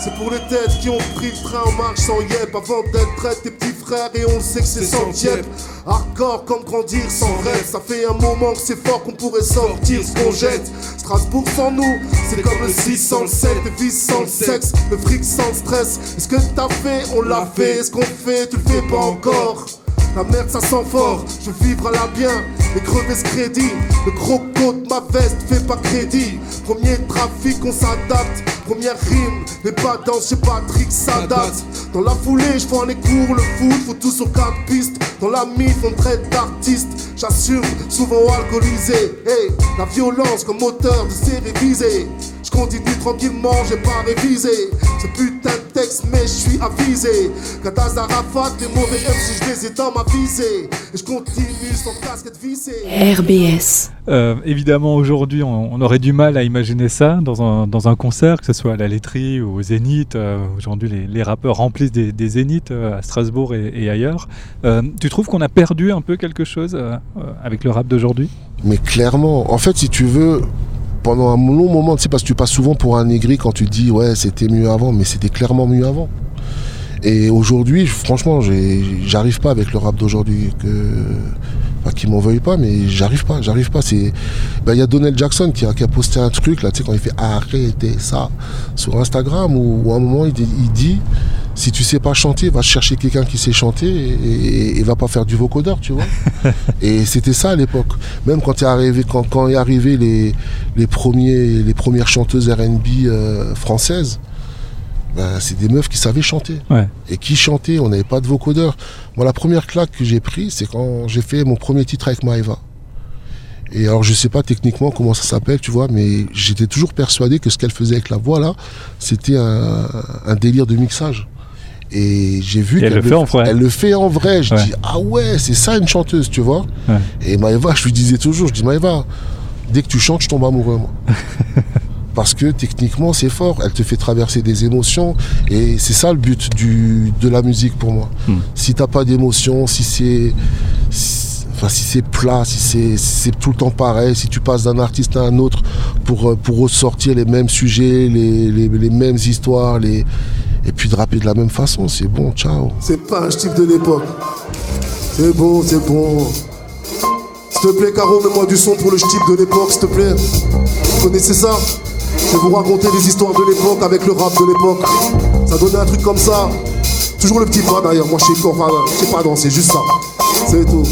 G: c'est pour les têtes qui ont pris le train en marche sans yep. Avant d'être traite tes petits frères et on sait que c'est sans yep. Hardcore comme grandir sans rêve. Ça fait un moment que c'est fort qu'on pourrait sortir ce qu'on jette. Strasbourg sans nous, c'est comme le 6 sans le 7 Le vice sans le sexe, le fric sans le stress. Est-ce que t'as fait, on l'a fait. Est-ce qu'on fait, tu le fais pas encore la merde ça sent fort, je vivre à la bien Et crever ce crédit, le gros code ma veste fait pas crédit. Premier trafic on s'adapte, première rime Les pas dans chez Patrick ça date Dans la foulée je prends les cours, le foot, faut tout sur quatre pistes. Dans la mif on traite d'artiste J'assume, souvent alcoolisé Hey, la violence comme moteur de série visée je continue tranquillement, j'ai pas révisé Ce putain de texte, mais je suis avisé Kataz Arafat, les mauvais MC, je les ai dans ma visée Et je continue sans casquette vissée
J: RBS.
F: Euh, évidemment, aujourd'hui, on, on aurait du mal à imaginer ça dans un, dans un concert, que ce soit à la laiterie ou au Zénith. Euh, aujourd'hui, les, les rappeurs remplissent des, des Zéniths euh, à Strasbourg et, et ailleurs. Euh, tu trouves qu'on a perdu un peu quelque chose euh, avec le rap d'aujourd'hui
G: Mais clairement, en fait, si tu veux,
K: pendant un long moment, tu sais, parce que tu passes souvent pour un aigri quand tu dis ouais, c'était mieux avant, mais c'était clairement mieux avant. Et aujourd'hui, franchement, j'arrive pas avec le rap d'aujourd'hui. Que, pas qu'ils m'en veuillent pas, mais j'arrive pas, j'arrive pas. Ben, il y a Donald Jackson qui a, posté un truc là, tu sais, quand il fait arrêtez ça sur Instagram, où, à un moment il, dit, si tu sais pas chanter, va chercher quelqu'un qui sait chanter et, va pas faire du vocodeur, tu vois. *laughs* et c'était ça à l'époque. Même quand est arrivé, quand, quand est arrivé les, les premiers, les premières chanteuses R&B euh, françaises. Ben, c'est des meufs qui savaient chanter. Et qui chantaient, on n'avait pas de vocodeur. Moi, la première claque que j'ai prise, c'est quand j'ai fait mon premier titre avec Maeva. Et alors, je sais pas techniquement comment ça s'appelle, tu vois, mais j'étais toujours persuadé que ce qu'elle faisait avec la voix, là, c'était un, délire de mixage. Et j'ai vu
F: qu'elle le, fait en vrai.
K: Elle le fait en vrai. Je dis, ah ouais, c'est ça une chanteuse, tu vois. Et Maeva, je lui disais toujours, je dis, Maeva, dès que tu chantes, je tombe amoureux, moi. *laughs* parce que techniquement c'est fort, elle te fait traverser des émotions et c'est ça le but du, de la musique pour moi. Si hmm. Si t'as pas d'émotion, si c'est enfin, si c'est plat, si c'est tout le temps pareil, si tu passes d'un artiste à un autre pour, euh, pour ressortir les mêmes sujets, les, les, mêmes histoires, les... et puis de rapper de la même façon, c'est bon, ciao.
G: C'est pas un type de l'époque. C'est bon, c'est bon. S'il te plaît, Caro, mets-moi du son pour le type de l'époque, s'il te plaît. Vous connaissez ça? Je vais vous raconter des histoires de l'époque avec le rap de l'époque. Ça donnait un truc comme ça. Toujours le petit pas d'ailleurs, moi je sais pas, je sais pas danser, juste ça. C'est tout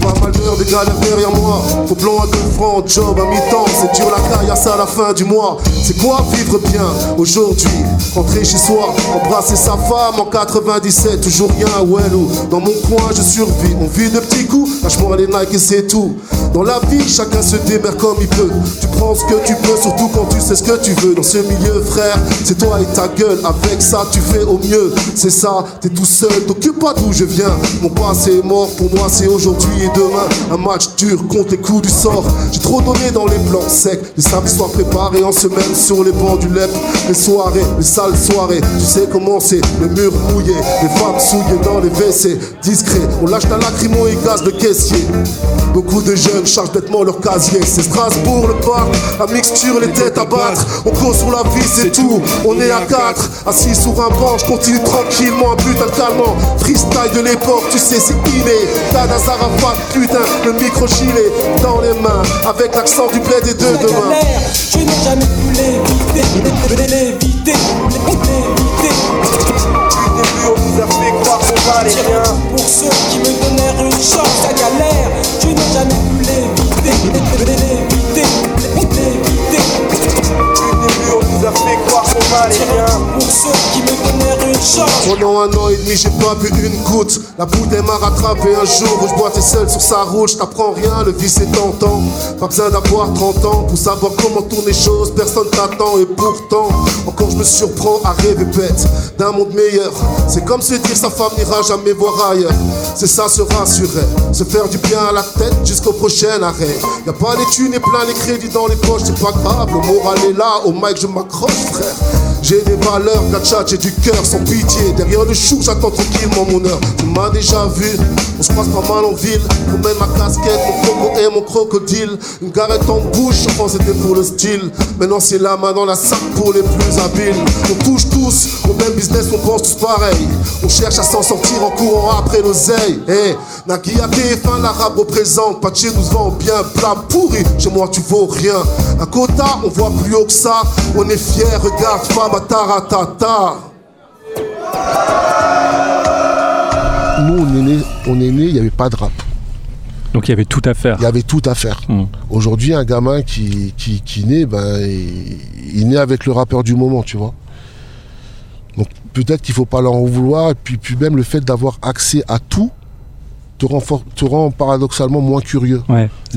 G: pas mal d'heures de galères derrière moi. Au plan à deux francs, job à mi-temps, c'est dur la caille à la fin du mois. C'est quoi vivre bien aujourd'hui? Rentrer chez soi, embrasser sa femme en 97, toujours rien Wellou. Dans mon coin, je survis, on vit de petits coups, lâche-moi les Nike et c'est tout. Dans la vie, chacun se démerde comme il peut. Tu prends ce que tu peux, surtout quand tu sais ce que tu veux. Dans ce milieu, frère, c'est toi et ta gueule. Avec ça, tu fais au mieux. C'est ça, t'es tout seul, t'occupe pas d'où je viens. Mon passé est mort, pour moi, c'est aujourd'hui demain. Un match dur contre les coups du sort. J'ai trop donné dans les blancs secs. Les samedis soient préparés en semaine sur les bancs du LEP. Les soirées, les sales soirées. Tu sais comment c'est, le mur mouillé. Les femmes souillées dans les WC. Discret, on lâche la lacrymo et gaz de caissier. Beaucoup de jeunes chargent bêtement leur casier. C'est Strasbourg le parc, la mixture, les têtes à battre. On cause sur la vie, c'est tout. On est à quatre, assis sur un banc. Je continue tranquillement, un putain calmant. Freestyle de l'époque, tu sais, c'est inné. Dada Zarafat, putain, le micro gilet dans les mains. Avec l'accent du bled des deux demain.
D: Je n'ai jamais pu l'éviter, l'éviter, l'éviter.
B: On nous a fait croire qu'on valait rien.
D: Pour ceux qui me donnèrent une chance à galère, je n'ai jamais pu l'éviter, l'éviter, l'éviter
B: nous a fait croire
D: Pour ceux qui me donnèrent une chance.
G: Pendant un an et demi, j'ai pas bu une goutte. La bouteille m'a rattrapé un jour où je boitais seul sur sa route. T'apprends rien, le vice est tentant. Pas besoin d'avoir 30 ans pour savoir comment tourner les choses. Personne t'attend et pourtant, encore je me surprends à rêver bête d'un monde meilleur. C'est comme se dire sa femme n'ira jamais voir ailleurs. C'est ça se rassurer, se faire du bien à la tête jusqu'au prochain arrêt. Y a pas les thunes et plein les crédits dans les poches, c'est pas grave. Le moral est là, au mic je m'accroche, frère. J'ai des valeurs, la j'ai du cœur sans pitié. Derrière le chou, j'attends tranquillement mon heure. Tu m'as déjà vu, on se croise pas mal en ville. Mettre ma casquette, mon coco et mon crocodile. Une garette en bouche, pense c'était pour le style. Maintenant c'est la main dans la sac pour les plus habiles. On touche tous au même business, on pense tous pareil. On cherche à s'en sortir en courant après l'oseille. Eh, Naki à fin l'arabe représente. Patché nous vend bien plat pourri. Chez moi tu vaux rien. Un quota, on voit plus haut que ça. On est fiers, regarde, femme taratata.
K: Nous, on est né, on est né, il n'y avait pas de rap.
F: Donc il y avait tout à faire.
K: Il y avait tout à faire. Hmm. Aujourd'hui, un gamin qui, qui, naît, ben, il, naît avec le rappeur du moment, tu vois. Donc peut-être qu'il ne faut pas leur en vouloir. Et puis, puis même le fait d'avoir accès à tout, te rend, paradoxalement moins curieux.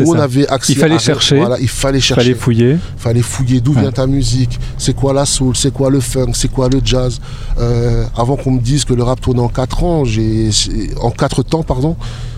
F: on avait accès il fallait chercher.
K: Voilà, il fallait chercher.
F: Fallait fouiller.
K: Fallait fouiller d'où vient ta musique. C'est quoi la soul? C'est quoi le funk? C'est quoi le jazz? Euh, Avant qu'on me dise que le rap tournait en 4 ans, j'ai en 4 temps, pardon.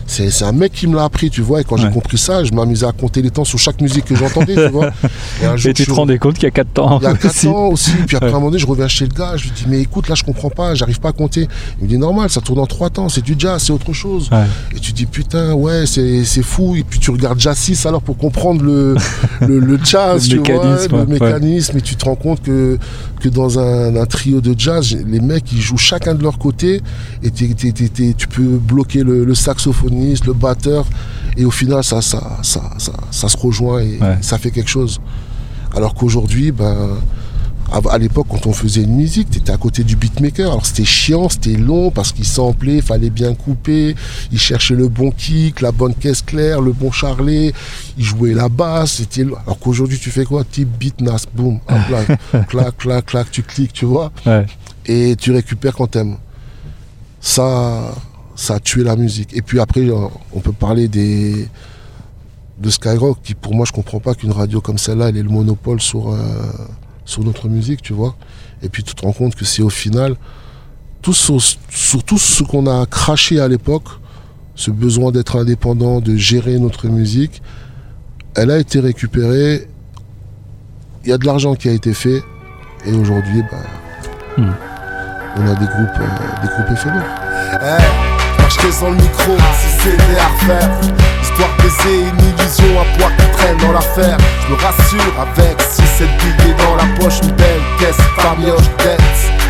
K: C'est un mec qui me l'a appris, tu vois. Et quand j'ai compris ça, je m'amusais à compter les temps sur chaque musique que j'entendais, tu vois. *laughs* Et un jour,
F: Et tu te
K: suis-
F: rendais compte qu'il y a 4 temps
K: il y a 4
F: aussi.
K: ans aussi. Puis après,
F: Ouais.
K: un moment donné, je reviens chez le gars. Je lui dis, mais écoute, là, je comprends pas. J'arrive pas à compter. Il me dit, normal, ça tourne en 3 temps. C'est du jazz, c'est autre chose.
F: Ouais.
K: Et tu dis, putain, ouais, c'est fou. Et puis tu regardes Jazz 6 alors pour comprendre le, le, le *laughs* jazz,
F: Le
K: tu vois, le mécanisme. Et tu te rends compte que, que dans un, un trio de jazz, les mecs, ils jouent chacun de leur côté. Et tu peux bloquer le, le le batteur. Et au final, ça, ça, ça, ça, ça se rejoint et
F: Ouais.
K: ça fait quelque chose. Alors qu'aujourd'hui, ben, à, l'époque, quand on faisait une musique, tu étais à côté du beatmaker. Alors c'était chiant, c'était long parce qu'il samplait, fallait bien couper. Il cherchait le bon kick, la bonne caisse claire, le bon charlet. Il jouait la basse. C'était. Alors qu'aujourd'hui, tu fais quoi? Type beat nas, là, *laughs* clac, clac, clac, tu cliques, tu vois,
F: Ouais.
K: et tu récupères quand t'aimes. Ça, ça a tué la musique. Et puis après, euh, on peut parler des de Skyrock, qui pour moi, je comprends pas qu'une radio comme celle-là, elle ait le monopole sur, euh, sur notre musique, tu vois. Et puis tu te rends compte que c'est au final, tout sur, sur tout ce qu'on a craché à l'époque, ce besoin d'être indépendant, de gérer notre musique, elle a été récupérée. Il y a de l'argent qui a été fait. Et aujourd'hui, bah,
F: Hmm.
K: on a des groupes, euh, des groupes éphémères.
G: Hey, j'étais sans le micro, si c'était à refaire Histoire de baiser une illusion à poids qui traîne dans l'affaire. Je me rassure avec 6-7 billets dans la poche Une belle caisse famioche dette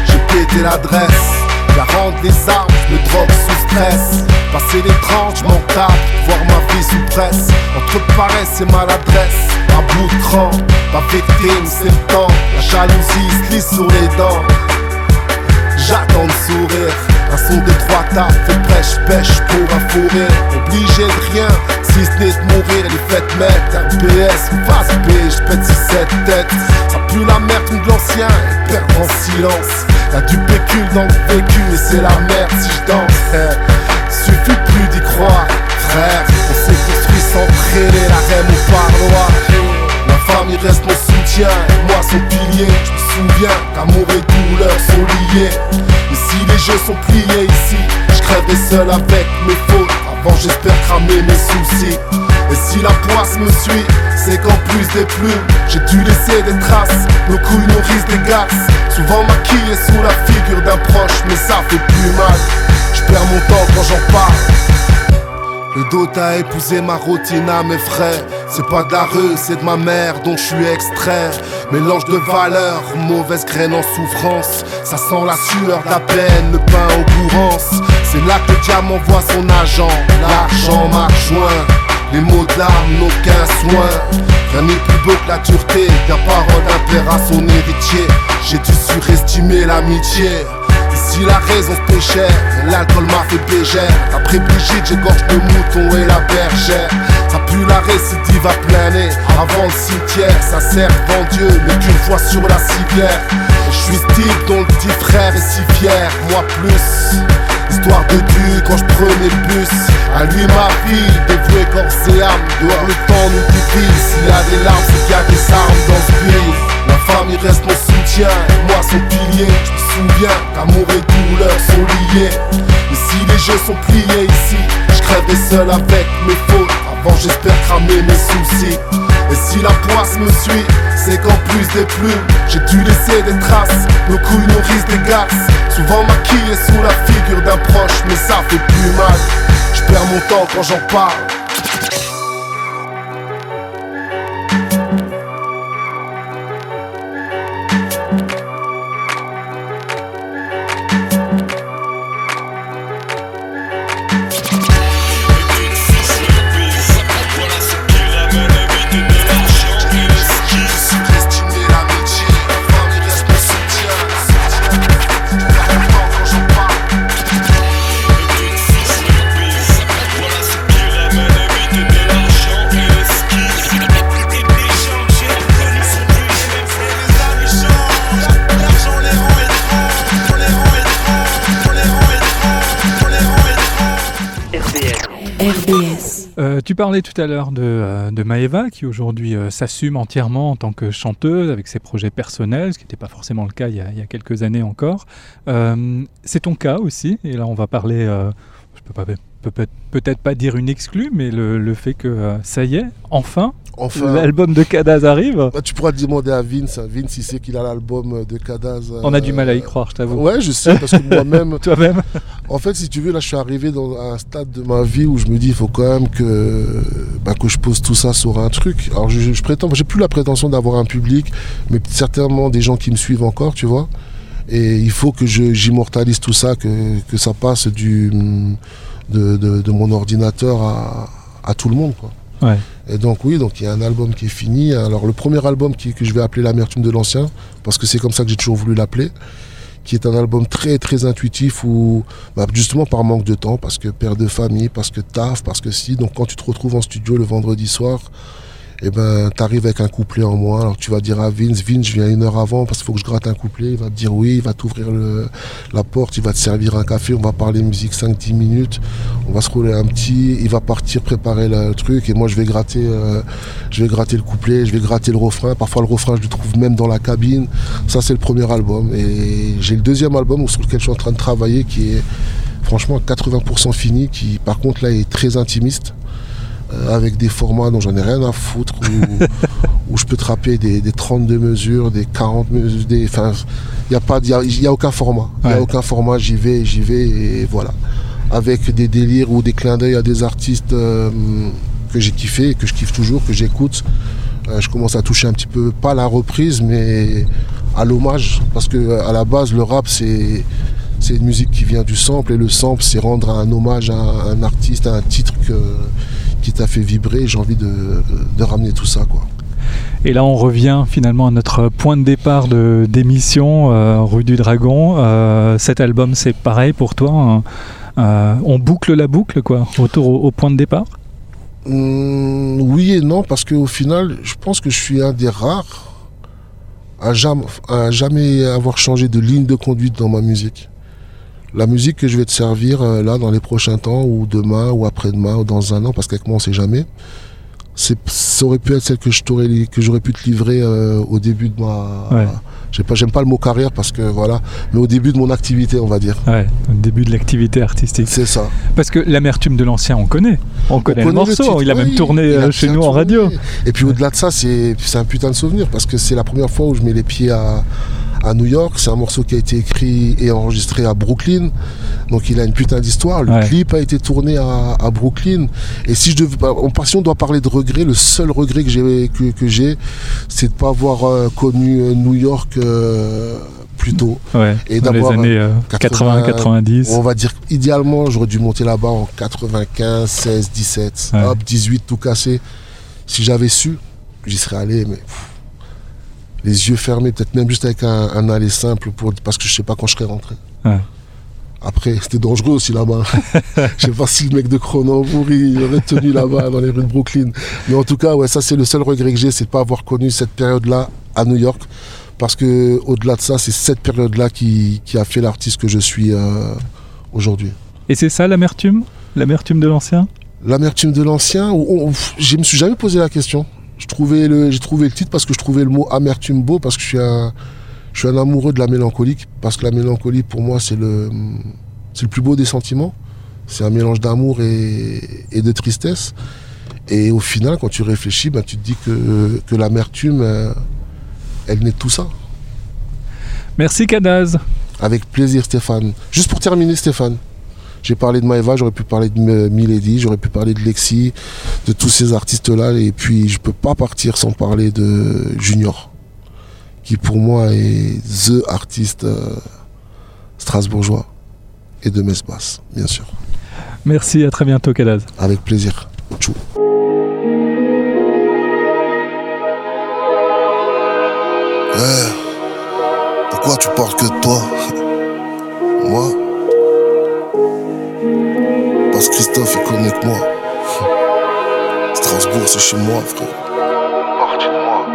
G: J'ai pété l'adresse La rendre les armes, me drogue sous stress. Passer je m'en tape Voir ma vie sous presse. Entre paresse et maladresse À bout de cran, ma victime c'est le temps. La jalousie se lisse sur les dents. J'attends de sourire Un son de trois tapes fait prêche pêche pour un fou rire Obligé de rien si ce n'est de mourir les fêtes mettre RPS, face B, je pète 6-7 têtes Ça pue la merde de l'ancien et perd en silence Y'a du pécule dans le vécu et c'est la merde si je danse eh. Suffit plus d'y croire frère On s'est construit sans traîner la reine au parloir La famille reste mon soutien, et moi son pilier. Je me souviens qu'amour et douleur sont liés. Les jeux sont pliés ici, je crèverai seul avec mes fautes. Avant j'espère cramer mes soucis. Et si la poisse me suit, c'est qu'en plus des plumes, j'ai dû laisser des traces. Nos couilles nourrissent des garces, souvent maquillées sous la figure d'un proche, mais ça fait plus mal. Je perds mon temps quand j'en parle. Le dos a épousé ma routine à mes frais. C'est pas de la rue, c'est de ma mère dont je suis extrait. Mélange de valeurs, mauvaise graine en souffrance. Ça sent la sueur, la peine, le pain au bourrance. C'est là que le diamant voit son agent. L'argent marche joint. Les mots de l'âme n'ont qu'un soin. Rien n'est plus beau que la dureté d'un parole d'un à son héritier. J'ai dû surestimer l'amitié. La raison se cher, l'alcool m'a fait bégère Après Brigitte j'égorge le mouton et la bergère. Ça pue la récidive à plein nez. Avant le cimetière, ça sert devant Dieu Mais qu'une fois sur la civière. Je suis type dont le petit frère est si fier. Moi plus Histoire de Dieu quand je prenais le bus À lui ma vie, dévouée corps et âme Dehors le temps nous divise S'il y a des larmes c'est qu'il y a des armes dans ce pays La famille reste mon soutien, moi son pilier souviens qu'amour et douleur sont liés Et si les jeux sont pliés ici Je crèverai seul avec mes fautes Avant j'espère cramer mes soucis et si la poisse me suit, c'est qu'en plus des plumes, j'ai dû laisser des traces. Nos couilles nourrissent des souvent maquillées sous la figure d'un proche, mais ça fait plus mal. Je perds mon temps quand j'en parle.
F: Tu parlais tout à l'heure de, euh, de Maeva qui aujourd'hui euh, s'assume entièrement en tant que chanteuse avec ses projets personnels, ce qui n'était pas forcément le cas il y a, il y a quelques années encore. Euh, c'est ton cas aussi, et là on va parler, je peux pas peut peut-être pas dire une exclue, mais le, fait que euh, ça y est, enfin,
G: Enfin,
F: l'album de Cadaz arrive.
G: Bah, tu pourras demander à Vince. Hein. Vince, il sait qu'il a l'album de Cadaz.
F: On a du mal à y croire, je t'avoue.
G: Ouais, je sais, parce que moi-même. *laughs*
F: Toi-même.
G: En fait, si tu veux, là, je suis arrivé dans un stade de ma vie où je me dis, il faut quand même que, bah, que je pose tout ça sur un truc. Alors, je, je prétends, j'ai plus la prétention d'avoir un public, mais certainement des gens qui me suivent encore, tu vois. Et il faut que j'immortalise tout ça, que, que, ça passe du, de, de, mon ordinateur à, à, tout le monde. Quoi.
F: Ouais.
G: Et donc oui, donc il y a un album qui est fini. Alors le premier album qui, que je vais appeler l'amertume de l'ancien, parce que c'est comme ça que j'ai toujours voulu l'appeler, qui est un album très très intuitif où bah, justement par manque de temps, parce que père de famille, parce que taf, parce que si. Donc quand tu te retrouves en studio le vendredi soir, et eh ben arrives avec un couplet en moins. Alors tu vas dire à Vince, Vince, je viens une heure avant parce qu'il faut que je gratte un couplet. Il va te dire oui, il va t'ouvrir la porte, il va te servir un café, on va parler musique 5-10 minutes, on va se rouler un petit, il va partir préparer le truc et moi je vais gratter, euh, je vais gratter le couplet, je vais gratter le refrain. Parfois le refrain je le trouve même dans la cabine. Ça c'est le premier album et j'ai le deuxième album sur lequel je suis en train de travailler qui est franchement 80% fini, qui par contre là est très intimiste. Euh, avec des formats dont j'en ai rien à foutre, où, *laughs* je peux trapper des, des, 32 mesures, des 40 mesures, des. Enfin, il n'y a, pas, y a, aucun format. Il a aucun format, j'y vais, j'y vais, et voilà. Avec des délires ou des clins d'œil à des artistes euh, que j'ai kiffé, que je kiffe toujours, que j'écoute. Euh, je commence à toucher un petit peu, pas la reprise, mais à l'hommage. Parce que à la base, le rap, c'est c'est une musique qui vient du sample et le sample c'est rendre un hommage à un artiste, à un titre que, qui t'a fait vibrer. J'ai envie de, ramener tout ça. Quoi.
F: Et là, on revient finalement à notre point de départ de, d'émission, euh, Rue du Dragon. Euh, cet album, c'est pareil pour toi hein. euh, On boucle la boucle, quoi, autour au, point de départ?
G: Mmh, Oui et non, parce qu'au final, je pense que je suis un des rares à jamais, à jamais avoir changé de ligne de conduite dans ma musique la musique que je vais te servir euh, là dans les prochains temps, ou demain, ou après-demain, ou dans un an, parce qu'avec moi on sait jamais, ça aurait pu être celle que je que j'aurais pu te livrer euh, au début de ma. pas, j'aime pas le mot carrière parce que voilà, mais au début de mon activité, on va dire.
F: Ouais, au début de l'activité artistique.
G: C'est ça.
F: Parce que l'amertume de l'ancien, on connaît. On connaît, le morceau. il a même tourné euh, chez nous en radio.
G: Et puis au-delà de ça, c'est un putain de souvenir parce que c'est la première fois où je mets les pieds à à New York. C'est un morceau qui a été écrit et enregistré à Brooklyn. Donc il a une putain d'histoire. Le clip a été tourné à, Brooklyn. Et si je devais, bah, si on doit parler de regret, le seul regret que j'ai, que, j'ai, c'est de pas avoir euh, connu euh, New York. Euh, plus tôt
F: et d'avoir les années 80, 90
G: on va dire idéalement j'aurais dû monter là-bas en 95 16 17 hop 18 tout cassé si j'avais su j'y serais allé mais les yeux fermés, peut-être même juste avec un, aller simple, pour, parce que je sais pas quand je serais rentré. Après, c'était dangereux aussi là-bas. *laughs* je sais pas si le mec de Cronenbourg il aurait tenu là-bas dans les rues de Brooklyn. Mais en tout cas, ouais, ça c'est le seul regret que j'ai, c'est de pas avoir connu cette période-là à New York. Parce que au-delà de ça, c'est cette période-là qui, a fait l'artiste que je suis euh, aujourd'hui.
F: Et c'est ça l'amertume? L'amertume de l'ancien?
G: L'amertume de l'ancien, je me suis jamais posé la question j'ai trouvé le titre parce que je trouvais le mot amertume beau, parce que je suis un, je suis un amoureux de la mélancolie, parce que la mélancolie, pour moi, c'est le, le plus beau des sentiments. C'est un mélange d'amour et, de tristesse. Et au final, quand tu réfléchis, ben, tu te dis que, que l'amertume, euh, elle naît de tout ça.
F: Merci Cadaz.
G: Avec plaisir Stéphane. Juste pour terminer Stéphane, j'ai parlé de Maeva, j'aurais pu parler de Milady, j'aurais pu parler de Lexi, de tous ces artistes-là. Et puis, je peux pas partir sans parler de Junior, qui pour moi est THE artiste euh, strasbourgeois et de Mesbas, bien sûr.
F: Merci, à très bientôt, Kadaz.
G: Avec plaisir. Tchou. pourquoi tu parles que de toi? *laughs* Moi? Parce que Christophe, il connaît que moi. Strasbourg, c'est chez moi, frère. Parti de moi.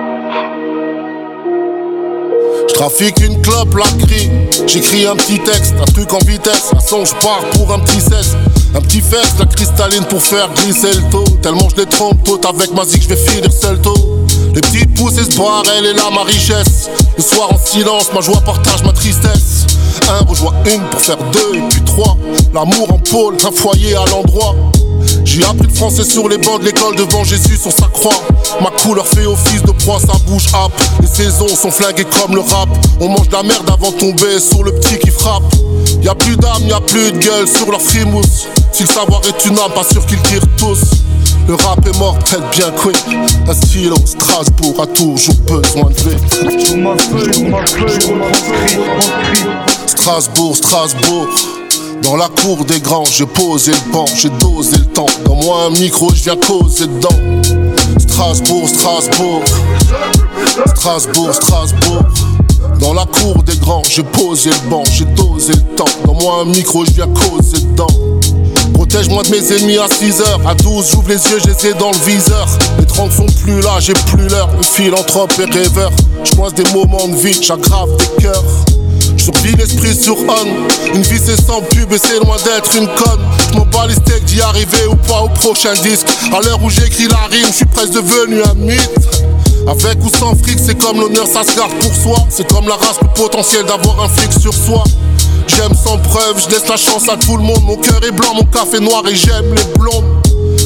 G: Je trafique une clope, la crie. J'écris un petit texte, un truc en vitesse. À son, je pars pour un petit cesse. Un petit fest, la cristalline pour faire glisser le taux. Tellement je les trompe, pote, avec ma zik, je vais finir seul tôt. Les petites pousses et se elle est là ma richesse. Le soir en silence, ma joie partage ma tristesse. Un rejoint une pour faire deux et puis trois. L'amour en pôle, un foyer à l'endroit. J'ai appris le français sur les bancs de l'école devant Jésus sur sa croix. Ma couleur fait office de proie, sa bouche happe. Les saisons sont flinguées comme le rap. On mange de la merde avant de tomber sur le petit qui frappe. Y a plus d'âme, y a plus de gueule sur leur frimousse. Si le savoir est une âme, pas sûr qu'ils tirent tous. Le rap est mort, très bien quick. Un stylo, Strasbourg a toujours besoin de Strasbourg, Strasbourg. Dans la cour des grands, j'ai posé le banc, j'ai dosé le temps. Dans moi un micro, je viens causer dedans. Strasbourg, Strasbourg. Strasbourg, Strasbourg. Dans la cour des grands, j'ai posé le banc, j'ai dosé le temps. Dans moi un micro, je viens causer dedans. Protège-moi de mes ennemis à 6 heures. À 12, j'ouvre les yeux, j'essaie dans le viseur. Les 30 sont plus là, j'ai plus l'heure. Philanthrope et rêveur. Je des moments de vie, j'aggrave des cœurs. Survie l'esprit sur on. Une vie c'est sans pub et c'est loin d'être une conne. J'm'en bats les steaks d'y arriver ou pas au prochain disque. À l'heure où j'écris la rime, je suis presque devenu un mythe. Avec ou sans fric, c'est comme l'honneur, ça se garde pour soi. C'est comme la race, le potentiel d'avoir un flic sur soi. J'aime sans preuve, je laisse la chance à tout le monde. Mon cœur est blanc, mon café noir et j'aime les blondes.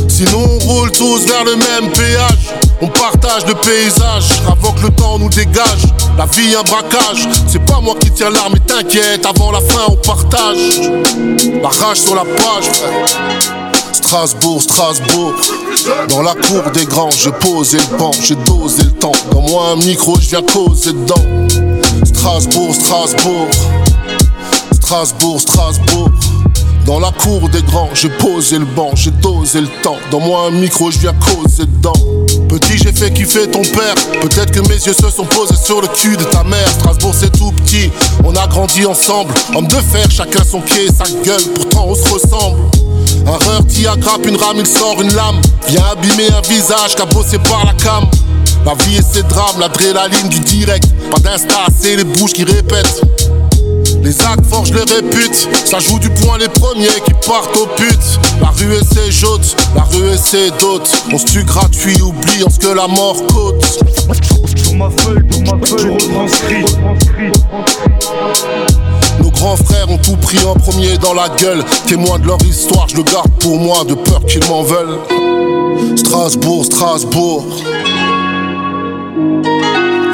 G: Sinon on roule tous vers le même péage. On partage le paysage avant que le temps nous dégage. La vie un braquage, c'est pas moi qui tiens l'arme, mais t'inquiète, avant la fin on partage. La rage sur la page, Strasbourg, Strasbourg. Dans la cour des grands, j'ai posé le banc, j'ai dosé le temps. Dans moi un micro, je viens causer dedans. Strasbourg, Strasbourg. Strasbourg, Strasbourg. Dans la cour des grands, j'ai posé le banc, j'ai dosé le temps. Dans moi un micro, je viens causer dedans. Petit, j'ai fait kiffer ton père. Peut-être que mes yeux se sont posés sur le cul de ta mère. Strasbourg, c'est tout petit. On a grandi ensemble. Homme de fer, chacun son pied, sa gueule. Pourtant, on se ressemble. Un reur qui aggrappe une rame, il sort une lame. Vient abîmer un visage cabossé par la cam. La vie et ses drames, l'adrénaline du direct. Pas d'insta, c'est les bouches qui répètent. Les actes forgent les réputes, ça joue du point les premiers qui partent au but. La rue et ses la rue et ses dotes. On se tue gratuit, oubliant ce que la mort coûte. Nos grands frères ont tout pris en premier dans la gueule. Témoin de leur histoire, je le garde pour moi, de peur qu'ils m'en veulent. Strasbourg, Strasbourg.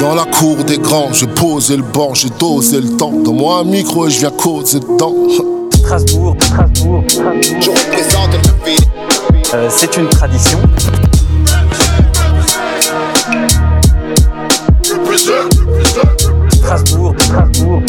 G: Dans la cour des grands, j'ai posé le banc, j'ai dosé le temps. Dans moi un micro et je viens causer dedans.
L: Strasbourg, Strasbourg, Strasbourg. Je représente le ville. Euh, c'est une tradition. Strasbourg, Strasbourg, Strasbourg,